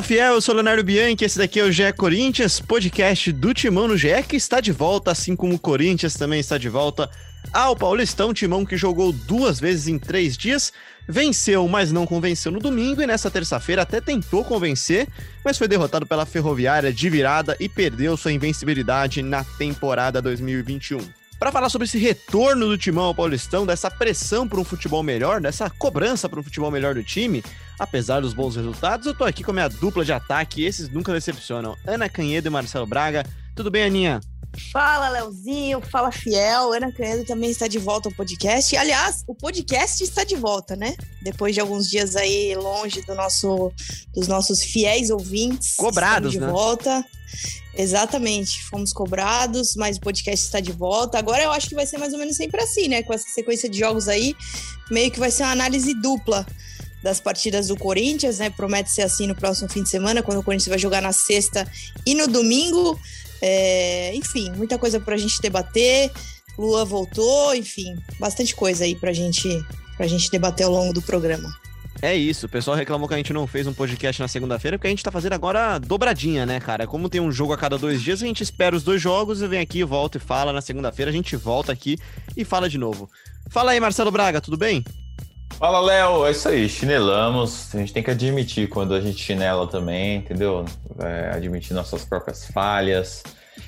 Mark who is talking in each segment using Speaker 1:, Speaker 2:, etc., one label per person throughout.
Speaker 1: Fala fiel, eu sou Leonardo Bianchi, esse daqui é o GE Corinthians, podcast do Timão no GE, que está de volta, assim como o Corinthians também está de volta ao Paulistão, Timão que jogou duas vezes em três dias, venceu, mas não convenceu no domingo, e nessa terça-feira até tentou convencer, mas foi derrotado pela Ferroviária de virada e perdeu sua invencibilidade na temporada 2021. Para falar sobre esse retorno do Timão ao Paulistão, dessa pressão para um futebol melhor, dessa cobrança para um futebol melhor do time, apesar dos bons resultados, eu tô aqui com a minha dupla de ataque, esses nunca decepcionam, Ana Canhedo e Marcelo Braga. Tudo bem, Aninha?
Speaker 2: Fala, Leozinho, fala Fiel. Ana Canhedo também está de volta ao podcast. Aliás, o podcast está de volta, né? Depois de alguns dias aí longe do nosso, dos nossos fiéis ouvintes.
Speaker 1: Cobrados,
Speaker 2: de
Speaker 1: né?
Speaker 2: volta. Exatamente, fomos cobrados, mas o podcast está de volta. Agora eu acho que vai ser mais ou menos sempre assim, né? Com essa sequência de jogos aí, meio que vai ser uma análise dupla das partidas do Corinthians, né? Promete ser assim no próximo fim de semana, quando o Corinthians vai jogar na sexta e no domingo. É, enfim, muita coisa para a gente debater. Lua voltou, enfim, bastante coisa aí para gente, a gente debater ao longo do programa.
Speaker 1: É isso, o pessoal reclamou que a gente não fez um podcast na segunda-feira, porque a gente tá fazendo agora dobradinha, né, cara? Como tem um jogo a cada dois dias, a gente espera os dois jogos e vem aqui, volta e fala. Na segunda-feira a gente volta aqui e fala de novo. Fala aí, Marcelo Braga, tudo bem?
Speaker 3: Fala, Léo. É isso aí, chinelamos. A gente tem que admitir quando a gente chinela também, entendeu? É, admitir nossas próprias falhas.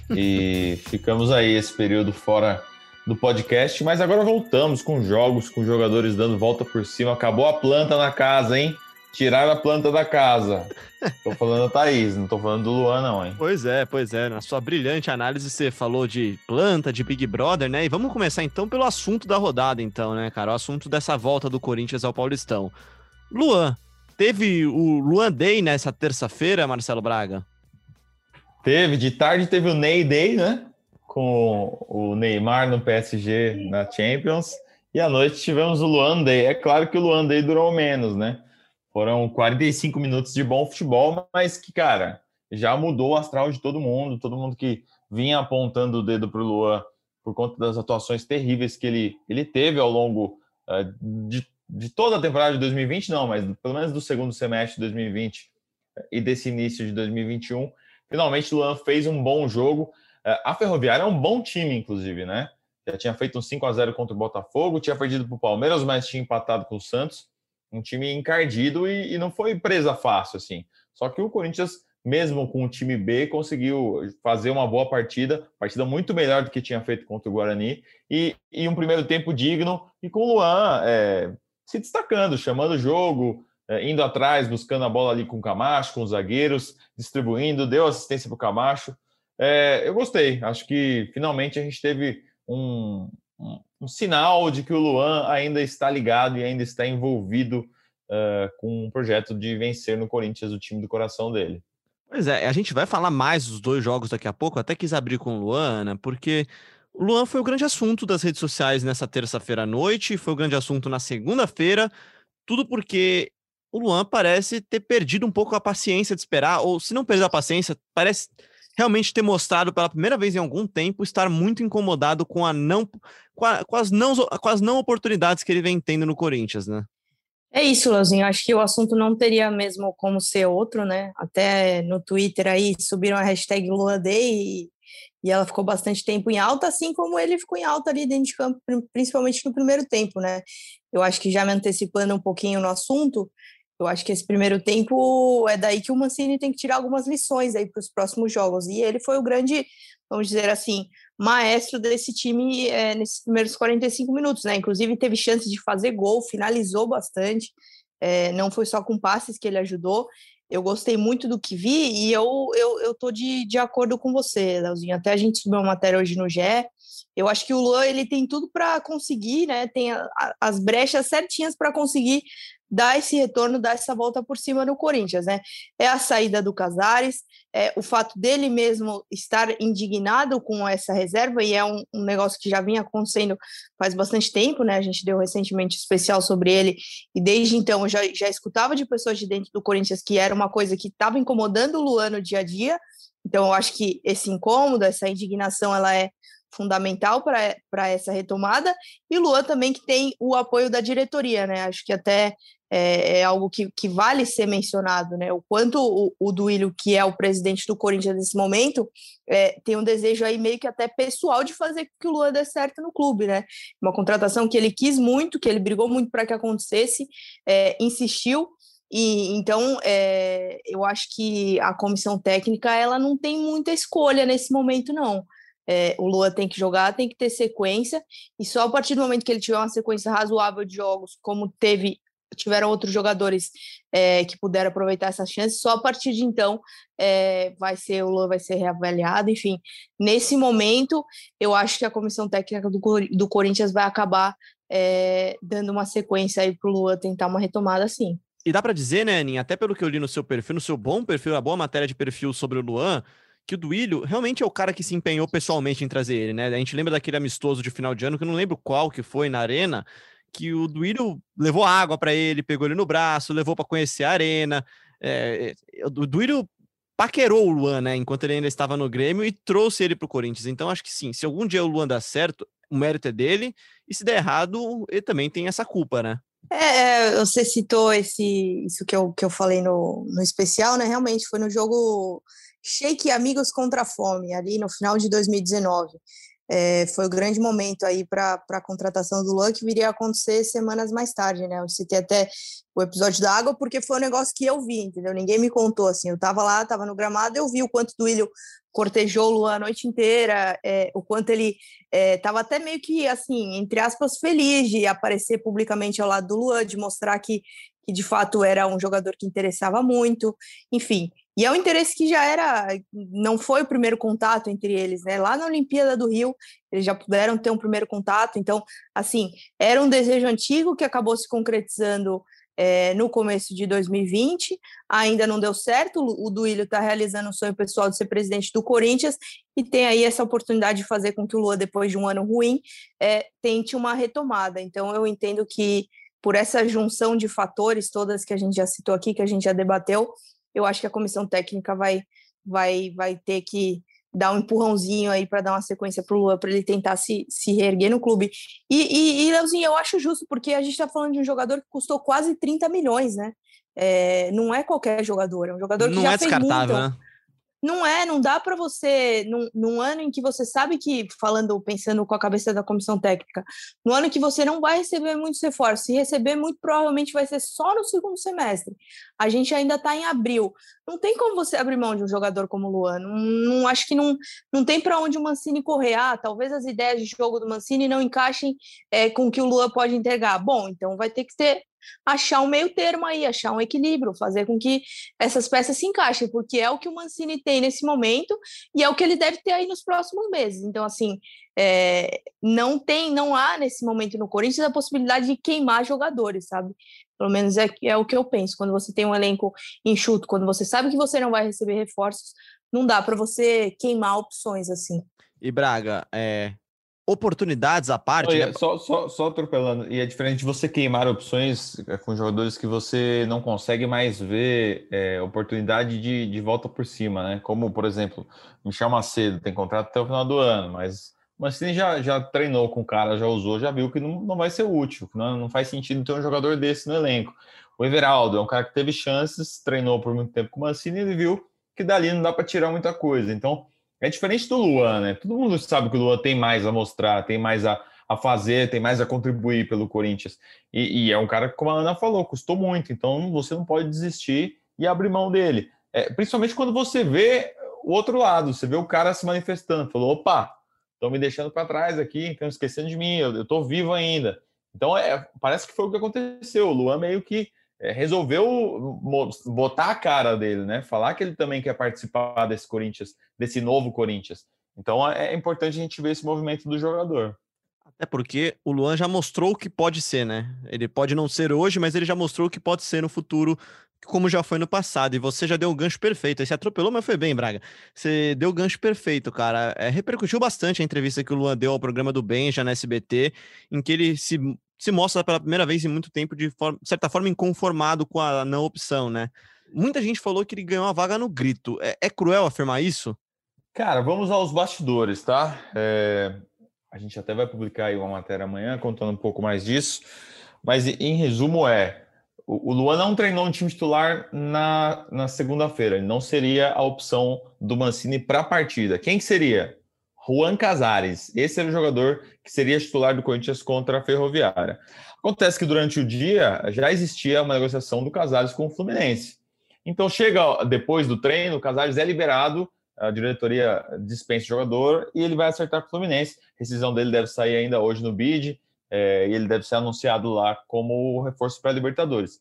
Speaker 3: E ficamos aí esse período fora do podcast, mas agora voltamos com jogos, com jogadores dando volta por cima. Acabou a planta na casa, hein? Tiraram a planta da casa. Tô falando da Thaís, não tô falando do Luan, não, hein?
Speaker 1: Pois é, pois é. Na sua brilhante análise, você falou de planta, de Big Brother, né? E vamos começar então pelo assunto da rodada, então, né, cara? O assunto dessa volta do Corinthians ao Paulistão. Luan, teve o Luan Day nessa terça-feira, Marcelo Braga?
Speaker 3: Teve, de tarde teve o Ney Day, né? Com o Neymar no PSG na Champions. E à noite tivemos o Luan Day. É claro que o Luan Day durou menos, né? Foram 45 minutos de bom futebol, mas que, cara, já mudou o astral de todo mundo, todo mundo que vinha apontando o dedo para o Luan por conta das atuações terríveis que ele, ele teve ao longo uh, de, de toda a temporada de 2020, não, mas pelo menos do segundo semestre de 2020 e desse início de 2021. Finalmente, o Luan fez um bom jogo. Uh, a Ferroviária é um bom time, inclusive, né? Já tinha feito um 5 a 0 contra o Botafogo, tinha perdido para o Palmeiras, mas tinha empatado com o Santos um time encardido e, e, não foi presa fácil, assim. Só que o Corinthians, mesmo com o time B, conseguiu fazer uma boa partida, partida muito melhor do que tinha feito contra o Guarani, e, e um primeiro tempo digno, e com o Luan é, se destacando, chamando o jogo, é, indo atrás, buscando a bola ali com o Camacho, com os zagueiros, distribuindo, deu assistência para o Camacho. É, eu gostei, acho que finalmente a gente teve um, um sinal de que o Luan ainda está ligado e ainda está envolvido uh, com um projeto de vencer no Corinthians, o time do coração dele.
Speaker 1: Pois é, a gente vai falar mais dos dois jogos daqui a pouco, até quis abrir com o Luan, né, porque o Luan foi o grande assunto das redes sociais nessa terça-feira à noite, foi o grande assunto na segunda-feira, tudo porque o Luan parece ter perdido um pouco a paciência de esperar, ou se não perdeu a paciência, parece realmente ter mostrado pela primeira vez em algum tempo estar muito incomodado com a não com, as não com as não oportunidades que ele vem tendo no Corinthians, né?
Speaker 2: É isso, Leozinho. Acho que o assunto não teria mesmo como ser outro, né? Até no Twitter aí subiram a hashtag Lua Day e, e ela ficou bastante tempo em alta, assim como ele ficou em alta ali dentro de campo, principalmente no primeiro tempo, né? Eu acho que já me antecipando um pouquinho no assunto, eu acho que esse primeiro tempo é daí que o Mancini tem que tirar algumas lições aí para os próximos jogos. E ele foi o grande, vamos dizer assim, maestro desse time é, nesses primeiros 45 minutos, né? Inclusive teve chance de fazer gol, finalizou bastante. É, não foi só com passes que ele ajudou. Eu gostei muito do que vi e eu, eu, eu tô de, de acordo com você, Leozinho. Até a gente subiu uma matéria hoje no GE. Eu acho que o Luan ele tem tudo para conseguir, né? Tem a, a, as brechas certinhas para conseguir dar esse retorno, dar essa volta por cima no Corinthians, né? É a saída do Casares, é o fato dele mesmo estar indignado com essa reserva, e é um, um, negócio que já vinha acontecendo faz bastante tempo, né? A gente deu recentemente especial sobre ele, e desde então eu já, já escutava de pessoas de dentro do Corinthians que era uma coisa que estava incomodando o Luan no dia a dia. Então, eu acho que esse incômodo, essa indignação, ela é fundamental para essa retomada, e Luan também que tem o apoio da diretoria, né? Acho que até é, é algo que, que, vale ser mencionado, né? O quanto o, o Duílio, que é o presidente do Corinthians nesse momento, é, tem um desejo aí meio que até pessoal de fazer que o Luan dê certo no clube, né? Uma contratação que ele quis muito, que ele brigou muito para que acontecesse, é, insistiu. E então é, eu acho que a comissão técnica ela não tem muita escolha nesse momento, não. É, o Lua tem que jogar, tem que ter sequência, e só a partir do momento que ele tiver uma sequência razoável de jogos, como teve tiveram outros jogadores é, que puderam aproveitar essa chance, só a partir de então é, vai ser o Lula vai ser reavaliado, enfim, nesse momento eu acho que a comissão técnica do, do Corinthians vai acabar é, dando uma sequência aí para o Lula tentar uma retomada assim.
Speaker 1: E dá para dizer, né, Aninha, até pelo que eu li no seu perfil, no seu bom perfil, a boa matéria de perfil sobre o Luan, que o Duílio realmente é o cara que se empenhou pessoalmente em trazer ele, né? A gente lembra daquele amistoso de final de ano, que eu não lembro qual que foi na arena, que o Duílio levou água para ele, pegou ele no braço, levou para conhecer a arena. É, o Duílio paquerou o Luan, né, enquanto ele ainda estava no Grêmio e trouxe ele para o Corinthians. Então acho que sim, se algum dia o Luan dar certo, o mérito é dele, e se der errado, ele também tem essa culpa, né?
Speaker 2: É, é você citou esse, isso que eu, que eu falei no, no especial, né? Realmente foi no jogo Shake Amigos contra a Fome, ali no final de 2019 é, foi o grande momento aí para a contratação do Luan, que viria a acontecer semanas mais tarde, né? Eu citei até o episódio da água, porque foi um negócio que eu vi, entendeu? Ninguém me contou, assim, eu estava lá, estava no gramado, eu vi o quanto do Willio cortejou o Luan a noite inteira, é, o quanto ele estava é, até meio que, assim, entre aspas, feliz de aparecer publicamente ao lado do Luan, de mostrar que, que de fato era um jogador que interessava muito, enfim. E é um interesse que já era, não foi o primeiro contato entre eles, né? Lá na Olimpíada do Rio, eles já puderam ter um primeiro contato. Então, assim, era um desejo antigo que acabou se concretizando é, no começo de 2020. Ainda não deu certo. O Duílio está realizando o sonho pessoal de ser presidente do Corinthians e tem aí essa oportunidade de fazer com que o Lua, depois de um ano ruim, é, tente uma retomada. Então, eu entendo que por essa junção de fatores, todas que a gente já citou aqui, que a gente já debateu, eu acho que a comissão técnica vai, vai, vai ter que dar um empurrãozinho aí para dar uma sequência para o Lua, para ele tentar se, se reerguer no clube. E, e, e Leozinho, eu acho justo, porque a gente está falando de um jogador que custou quase 30 milhões, né? É, não é qualquer jogador, é um jogador que
Speaker 1: não
Speaker 2: já
Speaker 1: é descartável, muito, né?
Speaker 2: Não é, não dá para você, num, num, ano em que você sabe que, falando, pensando com a cabeça da comissão técnica, no ano que você não vai receber muitos reforços, se receber, muito provavelmente vai ser só no segundo semestre. A gente ainda está em abril. Não tem como você abrir mão de um jogador como o Luan. Não, não acho que não, não tem para onde o Mancini correr. Ah, talvez as ideias de jogo do Mancini não encaixem é, com o que o Luan pode entregar. Bom, então vai ter que ter achar um meio termo aí, achar um equilíbrio, fazer com que essas peças se encaixem, porque é o que o Mancini tem nesse momento e é o que ele deve ter aí nos próximos meses. Então, assim, é, não tem, não há nesse momento no Corinthians a possibilidade de queimar jogadores, sabe? Pelo menos é, é o que eu penso. Quando você tem um elenco enxuto, quando você sabe que você não vai receber reforços, não dá para você queimar opções assim.
Speaker 1: E Braga, é, oportunidades à parte.
Speaker 3: né? só, só, só atropelando, e é diferente de você queimar opções é, com jogadores que você não consegue mais ver é, oportunidade de, de volta por cima, né? Como, por exemplo, Michel Macedo tem contrato até o final do ano, mas Mancini já, já treinou com o cara, já usou, já viu que não, não vai ser útil, que não, não faz sentido ter um jogador desse no elenco. O Everaldo é um cara que teve chances, treinou por muito tempo com o Mancini e viu que dali não dá para tirar muita coisa. Então, é diferente do Luan, né? Todo mundo sabe que o Luan tem mais a mostrar, tem mais a, a fazer, tem mais a contribuir pelo Corinthians. E, e, é um cara que, como a Ana falou, custou muito. Então você não pode desistir e abrir mão dele. É, principalmente quando você vê o outro lado, você vê o cara se manifestando, falou: opa, estão me deixando para trás aqui, estão esquecendo de mim, eu estou vivo ainda. Então é, parece que foi o que aconteceu. O Luan meio que resolveu botar a cara dele, né? Falar que ele também quer participar desse Corinthians, desse novo Corinthians. Então é, é importante a gente ver esse movimento do jogador.
Speaker 1: Até porque o Luan já mostrou o que pode ser, né? Ele pode não ser hoje, mas ele já mostrou o que pode ser no futuro, como já foi no passado. E você já deu o gancho perfeito. Aí você atropelou, mas foi bem, Braga. Você deu o gancho perfeito, cara. É, repercutiu bastante a entrevista que o Luan deu ao programa do Benja na SBT, em que ele se se mostra pela primeira vez em muito tempo de, forma, de certa forma inconformado com a não opção, né? Muita gente falou que ele ganhou a vaga no grito. É, é cruel afirmar isso?
Speaker 3: Cara, vamos aos bastidores, tá? É, a gente até vai publicar aí uma matéria amanhã contando um pouco mais disso, mas em resumo é o Luan não treinou no time titular na, na segunda-feira. Ele não seria a opção do Mancini para a partida. Quem que seria? Juan Casares. Esse era o jogador que seria titular do Corinthians contra a Ferroviária. Acontece que durante o dia já existia uma negociação do Casares com o Fluminense. Então chega depois do treino, o Casares é liberado, a diretoria dispensa o jogador e ele vai acertar com o Fluminense. A rescisão dele deve sair ainda hoje no BID é, e ele deve ser anunciado lá como reforço para a Libertadores.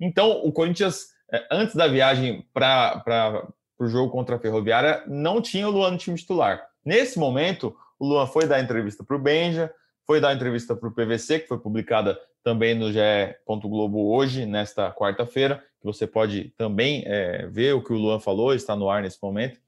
Speaker 3: Então, o Corinthians, é, antes da viagem para o jogo contra a Ferroviária, não tinha o Luan no time titular. Nesse momento, o Luan foi dar entrevista para o Benja, foi dar entrevista para o PVC, que foi publicada também no GE. Globo hoje, nesta quarta-feira, que você pode também é, ver o que o Luan falou, está no ar nesse momento.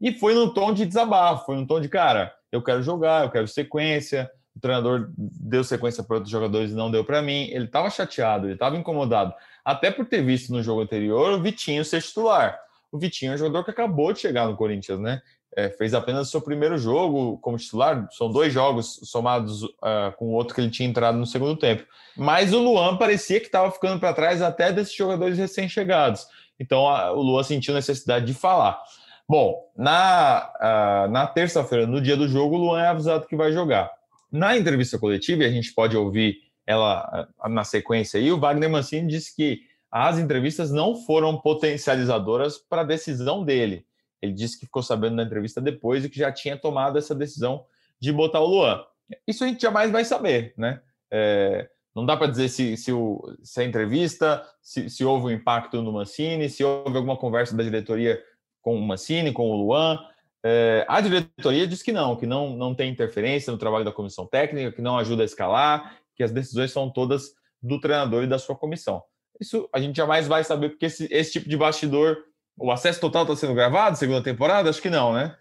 Speaker 3: E foi num tom de desabafo, foi num tom de, cara, eu quero jogar, eu quero sequência, o treinador deu sequência para outros jogadores e não deu para mim. Ele estava chateado, ele estava incomodado, até por ter visto no jogo anterior o Vitinho ser titular. O Vitinho é um jogador que acabou de chegar no Corinthians, né? É, fez apenas seu primeiro jogo como titular, são dois jogos somados uh, com o outro que ele tinha entrado no segundo tempo. Mas o Luan parecia que estava ficando para trás até desses jogadores recém-chegados. Então uh, o Luan sentiu necessidade de falar. Bom, na, uh, na terça-feira, no dia do jogo, o Luan é avisado que vai jogar. Na entrevista coletiva, e a gente pode ouvir ela na sequência aí, o Wagner Mancini disse que as entrevistas não foram potencializadoras para a decisão dele. Ele disse que ficou sabendo na entrevista depois e que já tinha tomado essa decisão de botar o Luan. Isso a gente jamais vai saber, né? É, não dá para dizer se, se, o, se a entrevista, se, se, houve um impacto no Mancini, se houve alguma conversa da diretoria com o Mancini, com o Luan. É, a diretoria diz que não, que não, não tem interferência no trabalho da comissão técnica, que não ajuda a escalar, que as decisões são todas do treinador e da sua comissão. Isso a gente jamais vai saber, porque esse, esse tipo de bastidor, o acesso total está sendo gravado, segunda temporada? Acho que não, né?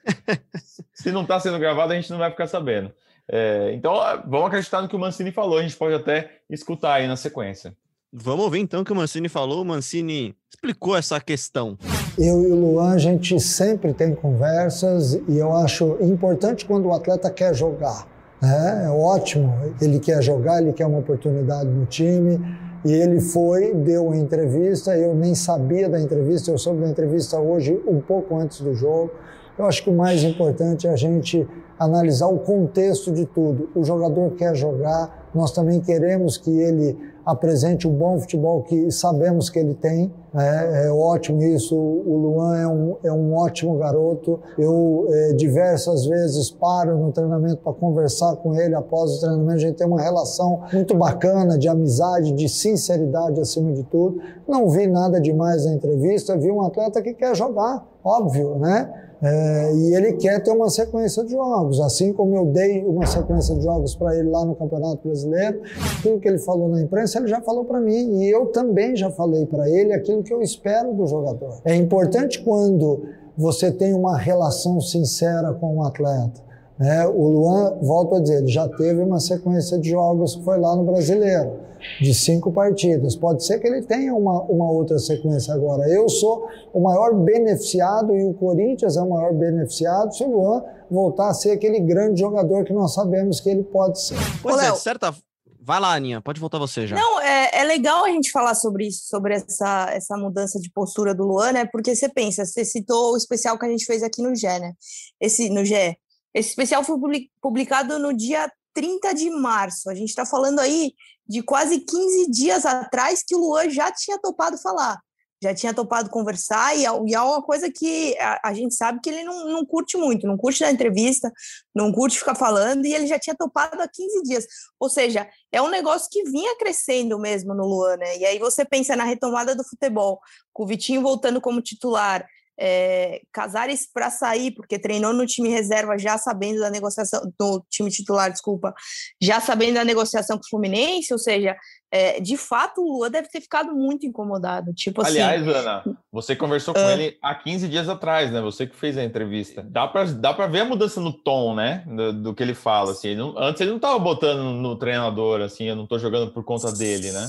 Speaker 3: Se não está sendo gravado, a gente não vai ficar sabendo. É, então, vamos acreditar no que o Mancini falou, a gente pode até escutar aí na sequência.
Speaker 1: Vamos ouvir então o que o Mancini falou. O Mancini explicou essa questão.
Speaker 4: Eu e o Luan, a gente sempre tem conversas e eu acho importante quando o atleta quer jogar. Né? É ótimo, ele quer jogar, ele quer uma oportunidade no time. E ele foi, deu uma entrevista, eu nem sabia da entrevista, eu soube da entrevista hoje, um pouco antes do jogo. Eu acho que o mais importante é a gente analisar o contexto de tudo. O jogador quer jogar, nós também queremos que ele apresente o bom futebol que sabemos que ele tem. É, é ótimo isso. O Luan é um, é um ótimo garoto. Eu é, diversas vezes paro no treinamento para conversar com ele após o treinamento. A gente tem uma relação muito bacana de amizade, de sinceridade acima de tudo. Não vi nada demais na entrevista. Vi um atleta que quer jogar, óbvio, né? É, e ele quer ter uma sequência de jogos, assim como eu dei uma sequência de jogos para ele lá no Campeonato Brasileiro. Tudo que ele falou na imprensa, ele já falou para mim. E eu também já falei para ele aquilo que eu espero do jogador. É importante quando você tem uma relação sincera com o um atleta. Né? O Luan, volto a dizer, ele já teve uma sequência de jogos que foi lá no Brasileiro de cinco partidas. Pode ser que ele tenha uma, uma outra sequência agora. Eu sou o maior beneficiado e o Corinthians é o maior beneficiado se o Luan voltar a ser aquele grande jogador que nós sabemos que ele pode ser.
Speaker 1: Pois Ô, é, certa. Vai lá, Aninha, pode voltar você já.
Speaker 2: Não, é, é legal a gente falar sobre isso, sobre essa, essa mudança de postura do Luan, né? Porque você pensa, você citou o especial que a gente fez aqui no GE, né? Esse, no GE. Esse especial foi publicado no dia 30 de março. A gente está falando aí de quase 15 dias atrás que o Luan já tinha topado falar, já tinha topado conversar, e, é, e é uma coisa que a, a, gente sabe que ele não, não curte muito, não curte dar entrevista, não curte ficar falando, e ele já tinha topado há 15 dias. Ou seja, é um negócio que vinha crescendo mesmo no Luan, né? E aí você pensa na retomada do futebol, com o Vitinho voltando como titular, é, Casares para sair, porque treinou no time reserva já sabendo da negociação, no time titular, desculpa, já sabendo da negociação com o Fluminense, ou seja, é, de fato o Lua deve ter ficado muito incomodado. Tipo
Speaker 3: Aliás,
Speaker 2: assim,
Speaker 3: Ana, você conversou com uh, ele há 15 dias atrás, né? Você que fez a entrevista. Dá para dá ver a mudança no tom, né? Do, do que ele fala. Assim. Ele não, antes ele não estava botando no treinador, assim, eu não estou jogando por conta dele, né?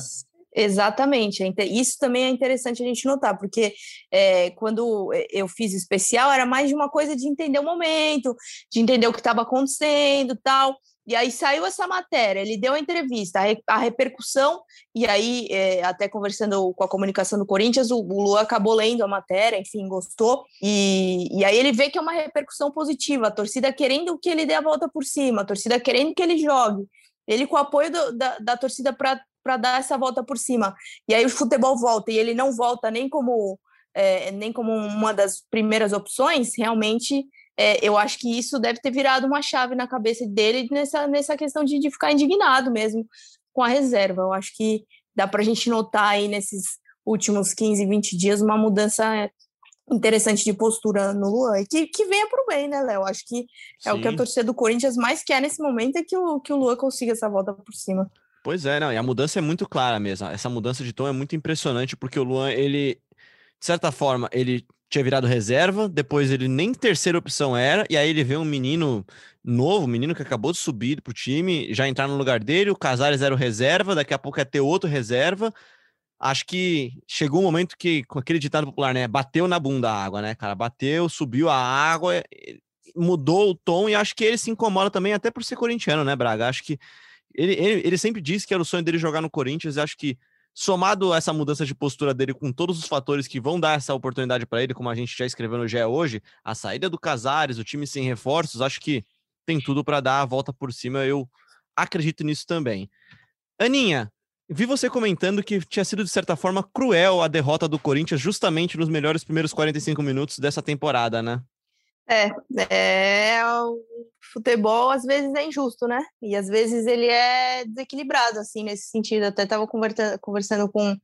Speaker 2: Exatamente. É isso também é interessante a gente notar, porque é, quando eu fiz especial, era mais de uma coisa de entender o momento, de entender o que estava acontecendo tal. E aí saiu essa matéria, ele deu a entrevista, a, repercussão, e aí, é, até conversando com a comunicação do Corinthians, o, o Lu acabou lendo a matéria, enfim, gostou, e, e aí ele vê que é uma repercussão positiva, a torcida querendo que ele dê a volta por cima, a torcida querendo que ele jogue, ele com o apoio do, da, da torcida para dar essa volta por cima. E aí o futebol volta, e ele não volta nem como, é, nem como uma das primeiras opções, realmente é, eu acho que isso deve ter virado uma chave na cabeça dele nessa, nessa questão de, de ficar indignado mesmo com a reserva. Eu acho que dá para a gente notar aí nesses últimos 15, 20 dias uma mudança interessante de postura no Luan e que, que venha para o bem, né, Léo? Acho que é Sim. o que a torcida do Corinthians mais quer nesse momento é que o, que o Luan consiga essa volta por cima.
Speaker 1: Pois é, não, e a mudança é muito clara mesmo. Essa mudança de tom é muito impressionante porque o Luan, ele, de certa forma, ele tinha virado reserva, depois ele nem terceira opção era, e aí ele vê um menino novo, um menino que acabou de subir pro time, já entrar no lugar dele, o Casares era o reserva, daqui a pouco é ter outro reserva. Acho que chegou um momento que, com aquele ditado popular, né? Bateu na bunda a água, né, cara? Bateu, subiu a água, mudou o tom, e acho que ele se incomoda também, até por ser corintiano, né, Braga? Acho que ele, ele, ele sempre disse que era o sonho dele jogar no Corinthians, acho que somado a essa mudança de postura dele com todos os fatores que vão dar essa oportunidade para ele, como a gente já escreveu no GE hoje, a saída do Casares, o time sem reforços, acho que tem tudo para dar a volta por cima. Eu acredito nisso também. Aninha, vi você comentando que tinha sido, de certa forma, cruel a derrota do Corinthians justamente nos melhores primeiros 45 minutos dessa temporada, né?
Speaker 2: É, é, o futebol às vezes é injusto, né? E às vezes ele é desequilibrado, assim, nesse sentido. Até estava conversando com,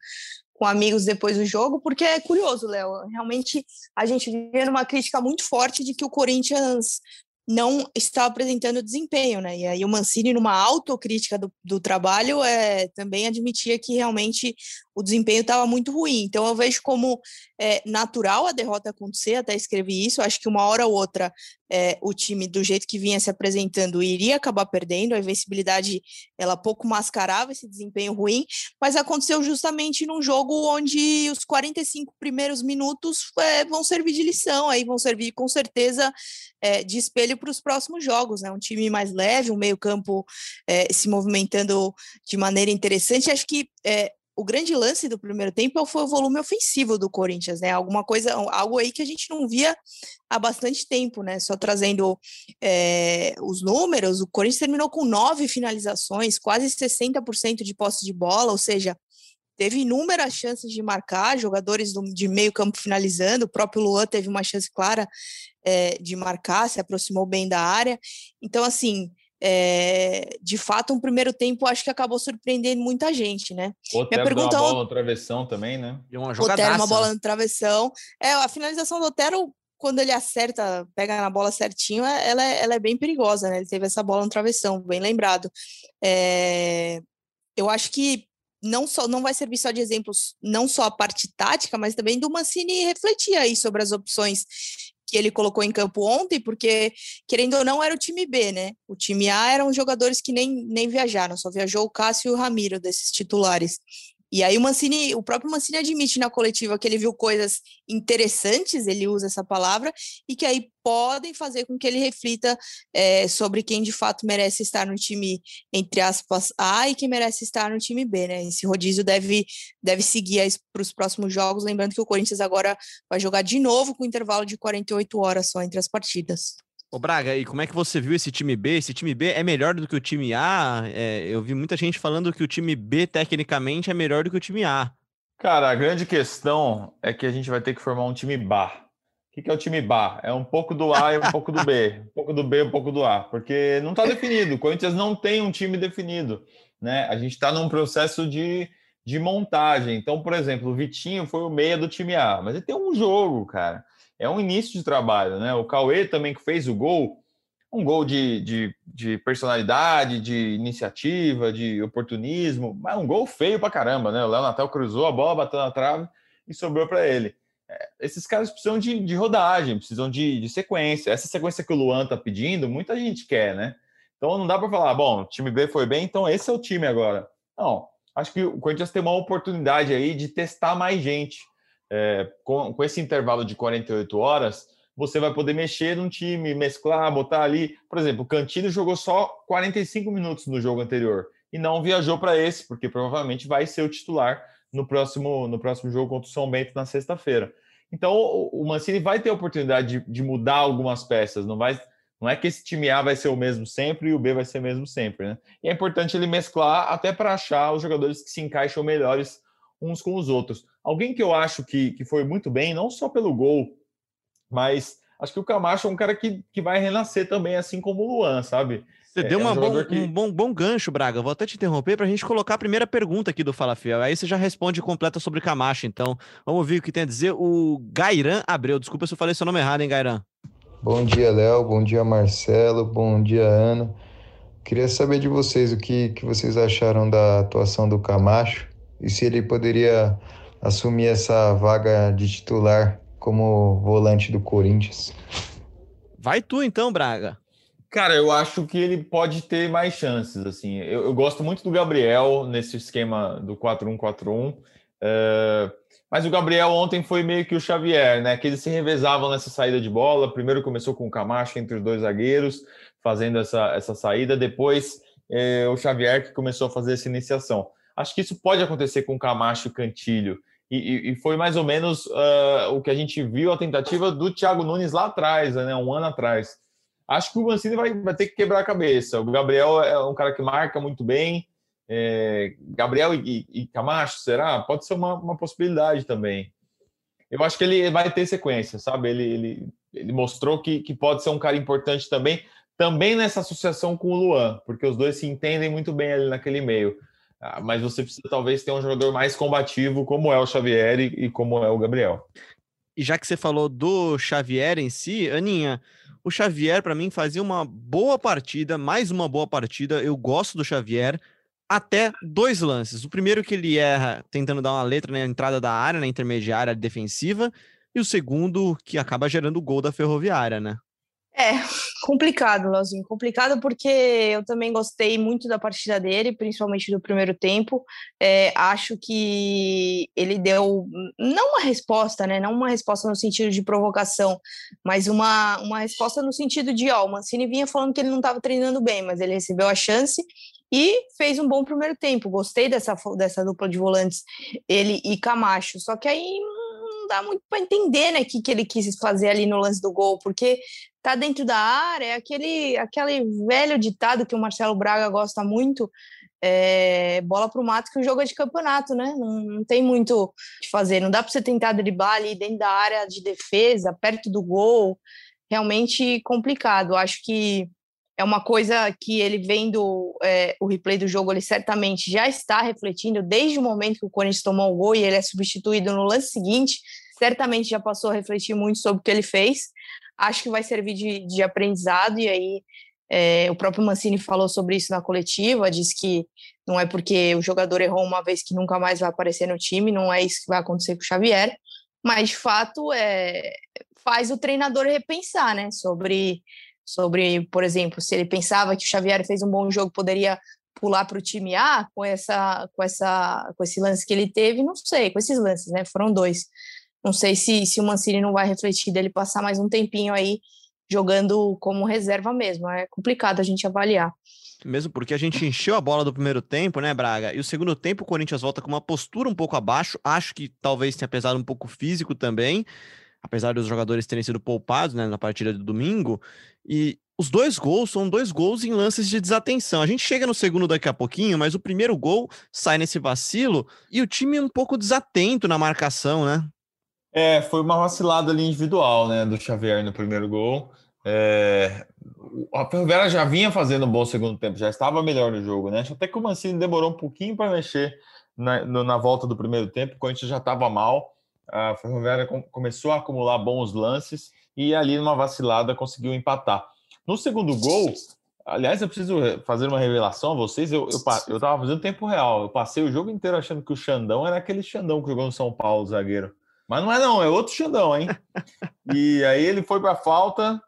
Speaker 2: com amigos depois do jogo, porque é curioso, Léo. Realmente a gente vê uma crítica muito forte de que o Corinthians não está apresentando desempenho, né? E aí o Mancini, numa autocrítica do, do trabalho, é, também admitia que realmente o desempenho estava muito ruim. Então eu vejo como é, natural a derrota acontecer, até escrevi isso. Acho que uma hora ou outra é, o time, do jeito que vinha se apresentando, iria acabar perdendo. A invencibilidade ela pouco mascarava esse desempenho ruim, mas aconteceu justamente num jogo onde os 45 primeiros minutos é, vão servir de lição, aí vão servir com certeza é, de espelho para os próximos jogos, né? Um time mais leve, um meio-campo é, se movimentando de maneira interessante. Acho que é, o grande lance do primeiro tempo foi o volume ofensivo do Corinthians, né? Alguma coisa, algo aí que a gente não via há bastante tempo, né? Só trazendo é, os números, o Corinthians terminou com nove finalizações, quase 60% de posse de bola, ou seja, teve inúmeras chances de marcar, jogadores do, de meio campo finalizando, o próprio Luan teve uma chance clara é, de marcar, se aproximou bem da área. Então, assim, é, de fato, um primeiro tempo acho que acabou surpreendendo muita gente, né?
Speaker 3: Otero Minha pergunta, uma bola no travessão também, né?
Speaker 2: E uma Otero, uma bola no travessão. É, a finalização do Otero, quando ele acerta, pega na bola certinho, é, ela é, ela é bem perigosa, né? Ele teve essa bola no travessão, bem lembrado. É, eu acho que não só não vai servir só de exemplos, não só a parte tática, mas também do Mancini refletir aí sobre as opções que ele colocou em campo ontem, porque, querendo ou não, era o time B, né? O time A eram jogadores que nem, nem viajaram, só viajou o Cássio e o Ramiro desses titulares. E aí o Mancini, o próprio Mancini admite na coletiva que ele viu coisas interessantes, ele usa essa palavra, e que aí podem fazer com que ele reflita é, sobre quem de fato merece estar no time, entre aspas, A e quem merece estar no time B, né? Esse rodízio deve, deve seguir para os próximos jogos, lembrando que o Corinthians agora vai jogar de novo com intervalo de 48 horas só entre as partidas.
Speaker 1: Ô Braga, e como é que você viu esse time B? Esse time B é melhor do que o time A? É, eu vi muita gente falando que o time B, tecnicamente, é melhor do que o time A.
Speaker 3: Cara, a grande questão é que a gente vai ter que formar um time bar. O que é o time bar? É um pouco do A e um pouco do B. Um pouco do B e um pouco do A. Porque não está definido. O Corinthians não tem um time definido. Né? A gente está num processo de, de montagem. Então, por exemplo, o Vitinho foi o meia do time A. Mas ele tem um jogo, cara é um início de trabalho, né? O Cauê também que fez o gol, um gol de, de, de, personalidade, de iniciativa, de oportunismo, mas um gol feio pra caramba, né? O Léo Natal cruzou a bola, bateu na trave e sobrou para ele. É, esses caras precisam de, de rodagem, precisam de, de, sequência. Essa sequência que o Luan tá pedindo, muita gente quer, né? Então não dá para falar, bom, time B foi bem, então esse é o time agora. Não, acho que o Corinthians tem uma oportunidade aí de testar mais gente. É, com, com esse intervalo de 48 horas, você vai poder mexer num time, mesclar, botar ali. Por exemplo, o Cantino jogou só 45 minutos no jogo anterior e não viajou para esse, porque provavelmente vai ser o titular no próximo, no próximo jogo contra o São Bento na sexta-feira. Então o Mancini vai ter a oportunidade de, de, mudar algumas peças, não vai. Não é que esse time A vai ser o mesmo sempre e o B vai ser o mesmo sempre, né? E é importante ele mesclar até para achar os jogadores que se encaixam melhores uns com os outros. Alguém que eu acho que, que foi muito bem, não só pelo gol, mas acho que o Camacho é um cara que, que vai renascer também, assim como o Luan, sabe?
Speaker 1: Você é, deu uma é um bom, que... um bom, bom gancho, Braga. Vou até te interromper para a gente colocar a primeira pergunta aqui do Fala Fiel. Aí você já responde completa sobre Camacho, então. Vamos ouvir o que tem a dizer o Gairan Abreu. Desculpa se eu falei seu nome errado, hein, Gairan?
Speaker 5: Bom dia, Léo. Bom dia, Marcelo. Bom dia, Ana. Queria saber de vocês o que, que vocês acharam da atuação do Camacho e se ele poderia assumir essa vaga de titular como volante do Corinthians.
Speaker 1: Vai tu então, Braga.
Speaker 3: Cara, eu acho que ele pode ter mais chances. Assim, eu, eu gosto muito do Gabriel nesse esquema do 4-1-4-1. É, mas o Gabriel ontem foi meio que o Xavier, né? Que eles se revezavam nessa saída de bola. Primeiro começou com o Camacho entre os dois zagueiros, fazendo essa, essa saída. Depois é, o Xavier que começou a fazer essa iniciação. Acho que isso pode acontecer com o Camacho e Cantilho. E, e, foi mais ou menos uh, o que a gente viu a tentativa do Thiago Nunes lá atrás, né? Um ano atrás. Acho que o Mancini vai, vai ter que quebrar a cabeça. O Gabriel é um cara que marca muito bem. É, Gabriel e, e, Camacho, será? Pode ser uma, uma, possibilidade também. Eu acho que ele vai ter sequência, sabe? Ele, ele, ele mostrou que, que pode ser um cara importante também, também nessa associação com o Luan, porque os dois se entendem muito bem ali naquele meio. Ah, mas você precisa talvez ter um jogador mais combativo, como é o Xavier e, como é o Gabriel.
Speaker 1: E já que você falou do Xavier em si, Aninha, o Xavier, para mim, fazia uma boa partida, mais uma boa partida. Eu gosto do Xavier, até dois lances. O primeiro que ele erra tentando dar uma letra na entrada da área, na intermediária defensiva, e o segundo que acaba gerando o gol da Ferroviária, né?
Speaker 2: É, complicado, Leozinho. Complicado porque eu também gostei muito da partida dele, principalmente do primeiro tempo. É, acho que ele deu, não uma resposta, né? Não uma resposta no sentido de provocação, mas uma, uma resposta no sentido de, ó, o Mancini vinha falando que ele não estava treinando bem, mas ele recebeu a chance e fez um bom primeiro tempo. Gostei dessa, dessa dupla de volantes, ele e Camacho. Só que aí não dá muito para entender, né, o que, que ele quis fazer ali no lance do gol, porque tá dentro da área, é aquele, aquele velho ditado que o Marcelo Braga gosta muito, é, bola para o mato que o jogo é de campeonato, né? Não, não tem muito o que fazer. Não dá para você tentar driblar ali dentro da área de defesa, perto do gol. Realmente complicado. Acho que é uma coisa que ele vendo é, o replay do jogo, ele certamente já está refletindo desde o momento que o Corinthians tomou o gol e ele é substituído no lance seguinte. Certamente já passou a refletir muito sobre o que ele fez acho que vai servir de, de aprendizado, e aí é, o próprio Mancini falou sobre isso na coletiva, disse que não é porque o jogador errou uma vez que nunca mais vai aparecer no time, não é isso que vai acontecer com o Xavier, mas de fato é, faz o treinador repensar, né, sobre, sobre, por exemplo, se ele pensava que o Xavier fez um bom jogo, poderia pular para o time A com essa, com essa, com esse lance que ele teve, não sei, com esses lances, né, foram dois. Não sei se, se o Mancini não vai refletir dele passar mais um tempinho aí jogando como reserva mesmo. É complicado a gente avaliar.
Speaker 1: Mesmo porque a gente encheu a bola do primeiro tempo, né, Braga? E o segundo tempo o Corinthians volta com uma postura um pouco abaixo. Acho que talvez tenha pesado um pouco físico também, apesar dos jogadores terem sido poupados né, na partida do domingo. E os dois gols são dois gols em lances de desatenção. A gente chega no segundo daqui a pouquinho, mas o primeiro gol sai nesse vacilo e o time um pouco desatento na marcação, né?
Speaker 3: É, foi uma vacilada ali individual, né, do Xavier no primeiro gol. É, a Ferroviária já vinha fazendo um bom segundo tempo, já estava melhor no jogo, né? Até que o Mancini demorou um pouquinho para mexer na, no, na, volta do primeiro tempo, o Corinthians já estava mal. A Ferroviária com, começou a acumular bons lances e ali numa vacilada conseguiu empatar. No segundo gol, aliás, eu preciso fazer uma revelação a vocês. Eu, eu, eu tava fazendo tempo real, eu passei o jogo inteiro achando que o Xandão era aquele Xandão que jogou no São Paulo, zagueiro. Mas não é não, é outro Xandão, hein? e aí ele foi para a falta,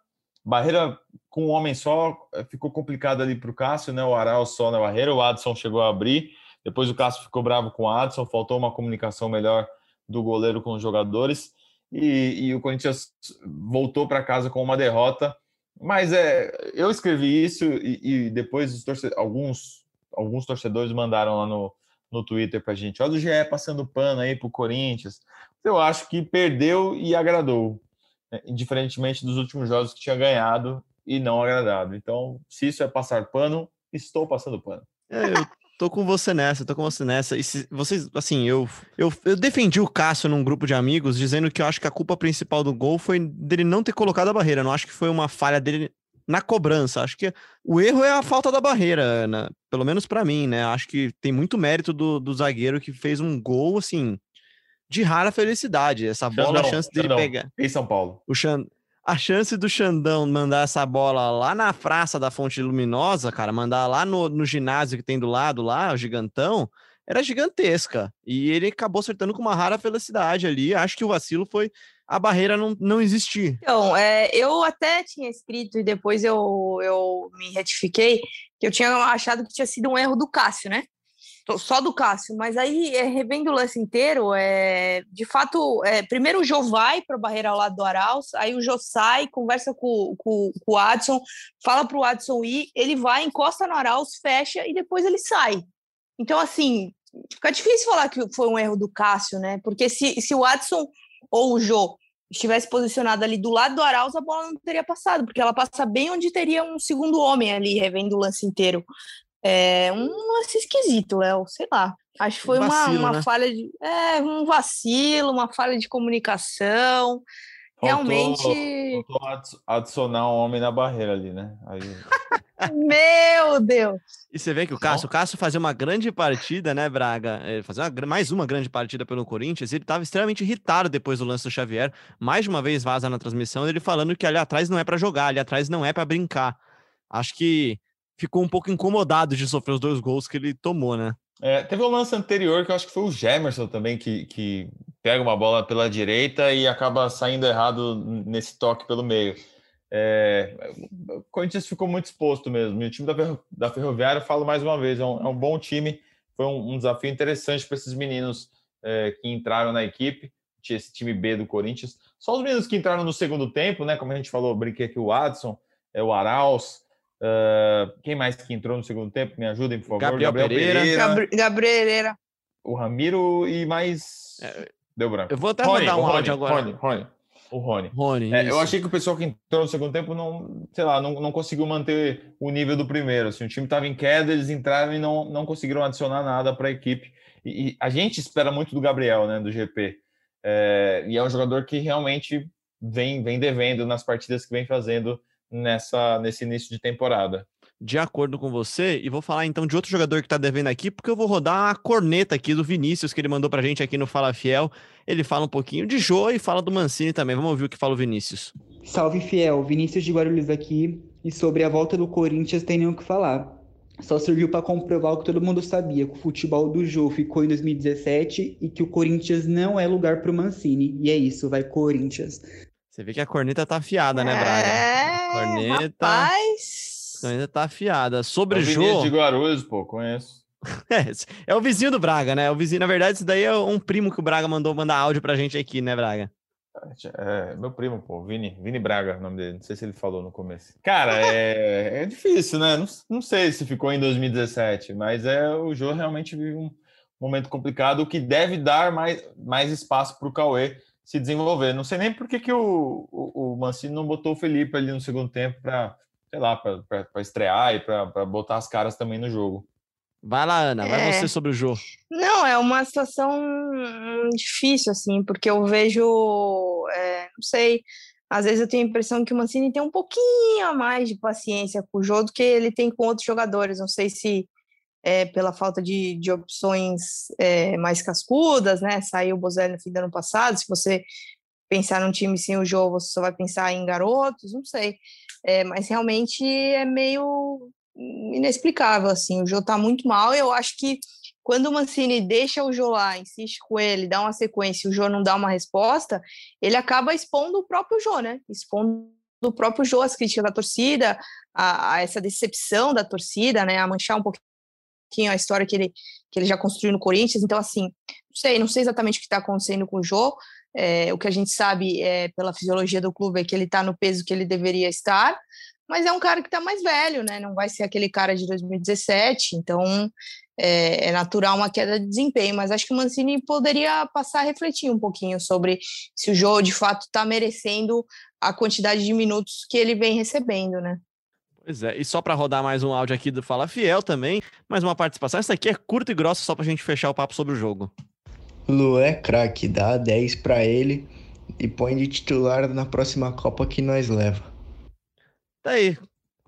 Speaker 3: barreira com um homem só, eh, ficou complicado ali para o Cássio, né? O Aral só na barreira, o Adson chegou a abrir, Depois o Cássio ficou bravo com o Adson, faltou uma comunicação melhor do goleiro com os jogadores e, e o Corinthians voltou para casa com uma derrota. Mas é, eu escrevi isso e, e depois alguns, alguns torcedores mandaram lá no, no Twitter para a gente: olha o GE passando pano aí para o Corinthians. Eu acho que perdeu e agradou, né? dos últimos jogos que tinha ganhado e não agradado. Então, se isso é passar pano, estou passando pano.
Speaker 1: É, eu tô com você nessa, tô com você nessa. E se vocês, assim, eu, eu, eu defendi o Cássio num grupo de amigos, dizendo que eu acho que a culpa principal do gol foi dele não ter colocado a barreira. Eu não acho que foi uma falha dele na cobrança. Acho que o erro é a falta da barreira, né? pelo menos para mim, né? Acho que tem muito mérito do, do zagueiro que fez um gol, assim, de rara felicidade. Essa bola, Xandão, a chance dele
Speaker 3: Xandão,
Speaker 1: pegar.
Speaker 3: Em São Paulo.
Speaker 1: O Xand... A chance do Xandão mandar essa bola lá na praça da Fonte Luminosa, cara, mandar lá no, no ginásio que tem do lado lá, o gigantão, era gigantesca. E ele acabou acertando com uma rara felicidade ali. Acho que o vacilo foi a barreira não, não existir.
Speaker 2: Então, é, eu até tinha escrito e depois eu, eu me retifiquei que eu tinha achado que tinha sido um erro do Cássio, né? Só do Cássio, mas aí, é, revendo o lance inteiro, é, de fato, é, primeiro o Jô vai para a barreira ao lado do Arauz, aí o Jô sai, conversa com, com, com o Adson, fala para o Adson ir, ele vai, encosta no Arauz, fecha e depois ele sai. Então, assim, fica difícil falar que foi um erro do Cássio, né? Porque se, se o Adson ou o Jô estivesse posicionado ali do lado do Arauz, a bola não teria passado, porque ela passa bem onde teria um segundo homem ali, revendo o lance inteiro. É um lance esquisito, Léo, sei lá. Acho que foi um vacilo, uma, uma né? falha de. É, um vacilo, uma falha de comunicação. Realmente.
Speaker 3: Faltou adicionar um homem na barreira ali, né? Aí...
Speaker 2: Meu Deus!
Speaker 1: E você vê que o Cássio, o Cássio fazia uma grande partida, né, Braga? Ele fazia uma, mais uma grande partida pelo Corinthians. Ele estava extremamente irritado depois do lance do Xavier. Mais de uma vez vaza na transmissão ele falando que ali atrás não é para jogar, ali atrás não é para brincar. Acho que ficou um pouco incomodado de sofrer os dois gols que ele tomou, né?
Speaker 3: É, teve um lance anterior que eu acho que foi o Gemerson também, que, que pega uma bola pela direita e acaba saindo errado nesse toque pelo meio. É, o Corinthians ficou muito exposto mesmo. E o time da, Ferro, da Ferroviária, falo mais uma vez, é um, é um bom time. Foi um, um desafio interessante para esses meninos é, que entraram na equipe, esse time B do Corinthians. Só os meninos que entraram no segundo tempo, né? Como a gente falou, brinquei aqui o Adson, é o Arauz, Uh, quem mais que entrou no segundo tempo? Me ajudem, por favor.
Speaker 1: Gabriel, Gabriel Pereira.
Speaker 2: Pereira. Gabriel Pereira.
Speaker 3: O Ramiro e mais. É, Deu branco.
Speaker 1: Eu vou até Rony, mandar um áudio agora.
Speaker 3: Rony, Rony. O Rony.
Speaker 1: Rony
Speaker 3: é, eu achei que o pessoal que entrou no segundo tempo não, sei lá, não, não conseguiu manter o nível do primeiro. Assim, o time estava em queda, eles entraram e não, não conseguiram adicionar nada para a equipe. E, e, a gente espera muito do Gabriel, né, do GP. É, e é um jogador que realmente vem, vem devendo nas partidas que vem fazendo nessa nesse início de temporada.
Speaker 1: De acordo com você, e vou falar então de outro jogador que tá devendo aqui, porque eu vou rodar a corneta aqui do Vinícius, que ele mandou pra gente aqui no Fala Fiel. Ele fala um pouquinho de Jô e fala do Mancini também. Vamos ouvir o que fala o Vinícius.
Speaker 6: Salve Fiel, Vinícius de Guarulhos aqui. E sobre a volta do Corinthians tem nem o que falar. Só serviu para comprovar o que todo mundo sabia, que o futebol do Jô ficou em 2017 e que o Corinthians não é lugar para o Mancini. E é isso, vai Corinthians.
Speaker 1: Você vê que a corneta tá afiada, né, Braga?
Speaker 2: É, corneta. Rapaz.
Speaker 1: A corneta tá afiada. Sobre é o
Speaker 3: Jô. de Guarulhos, pô, conheço.
Speaker 1: É, é o vizinho do Braga, né? O vizinho, na verdade, isso daí é um primo que o Braga mandou mandar áudio pra gente aqui, né, Braga?
Speaker 3: É, meu primo, pô, Vini, Vini Braga, o nome dele. Não sei se ele falou no começo. Cara, é, é difícil, né? Não, não sei se ficou em 2017, mas é o Jô realmente vive um momento complicado, o que deve dar mais, mais espaço para o Cauê se desenvolver. Não sei nem por que, que o, o, o Mancini não botou o Felipe ali no segundo tempo para, sei lá, para estrear e para botar as caras também no jogo.
Speaker 1: Vai lá, Ana, vai é... você sobre o jogo.
Speaker 2: Não, é uma situação difícil, assim, porque eu vejo, é, não sei, às vezes eu tenho a impressão que o Mancini tem um pouquinho a mais de paciência com o jogo do que ele tem com outros jogadores. Não sei se é, pela falta de, de opções é, mais cascudas, né? Saiu o Bozelli no fim do ano passado. Se você pensar num time sem o jogo, você só vai pensar em garotos, não sei. É, mas realmente é meio inexplicável, assim. O Jô tá muito mal. Eu acho que quando o Mancini deixa o Jô lá, insiste com ele, dá uma sequência, o Jô não dá uma resposta, ele acaba expondo o próprio Jô, né? Expondo o próprio Jô as críticas da torcida, a, a essa decepção da torcida, né? A manchar um pouquinho pouquinho a história que ele, que ele já construiu no Corinthians. Então, assim, não sei, não sei exatamente o que está acontecendo com o Jô. É, o que a gente sabe é, pela fisiologia do clube é que ele está no peso que ele deveria estar, mas é um cara que está mais velho, né? Não vai ser aquele cara de 2017, então é, é, natural uma queda de desempenho. Mas acho que o Mancini poderia passar a refletir um pouquinho sobre se o Jô de fato está merecendo a quantidade de minutos que ele vem recebendo, né?
Speaker 1: Pois é, e só para rodar mais um áudio aqui do Fala Fiel também, mais uma participação. Essa aqui é curta e grossa só para a gente fechar o papo sobre o jogo.
Speaker 7: Lu é craque, dá 10 para ele e põe de titular na próxima Copa que nós leva.
Speaker 1: Tá aí.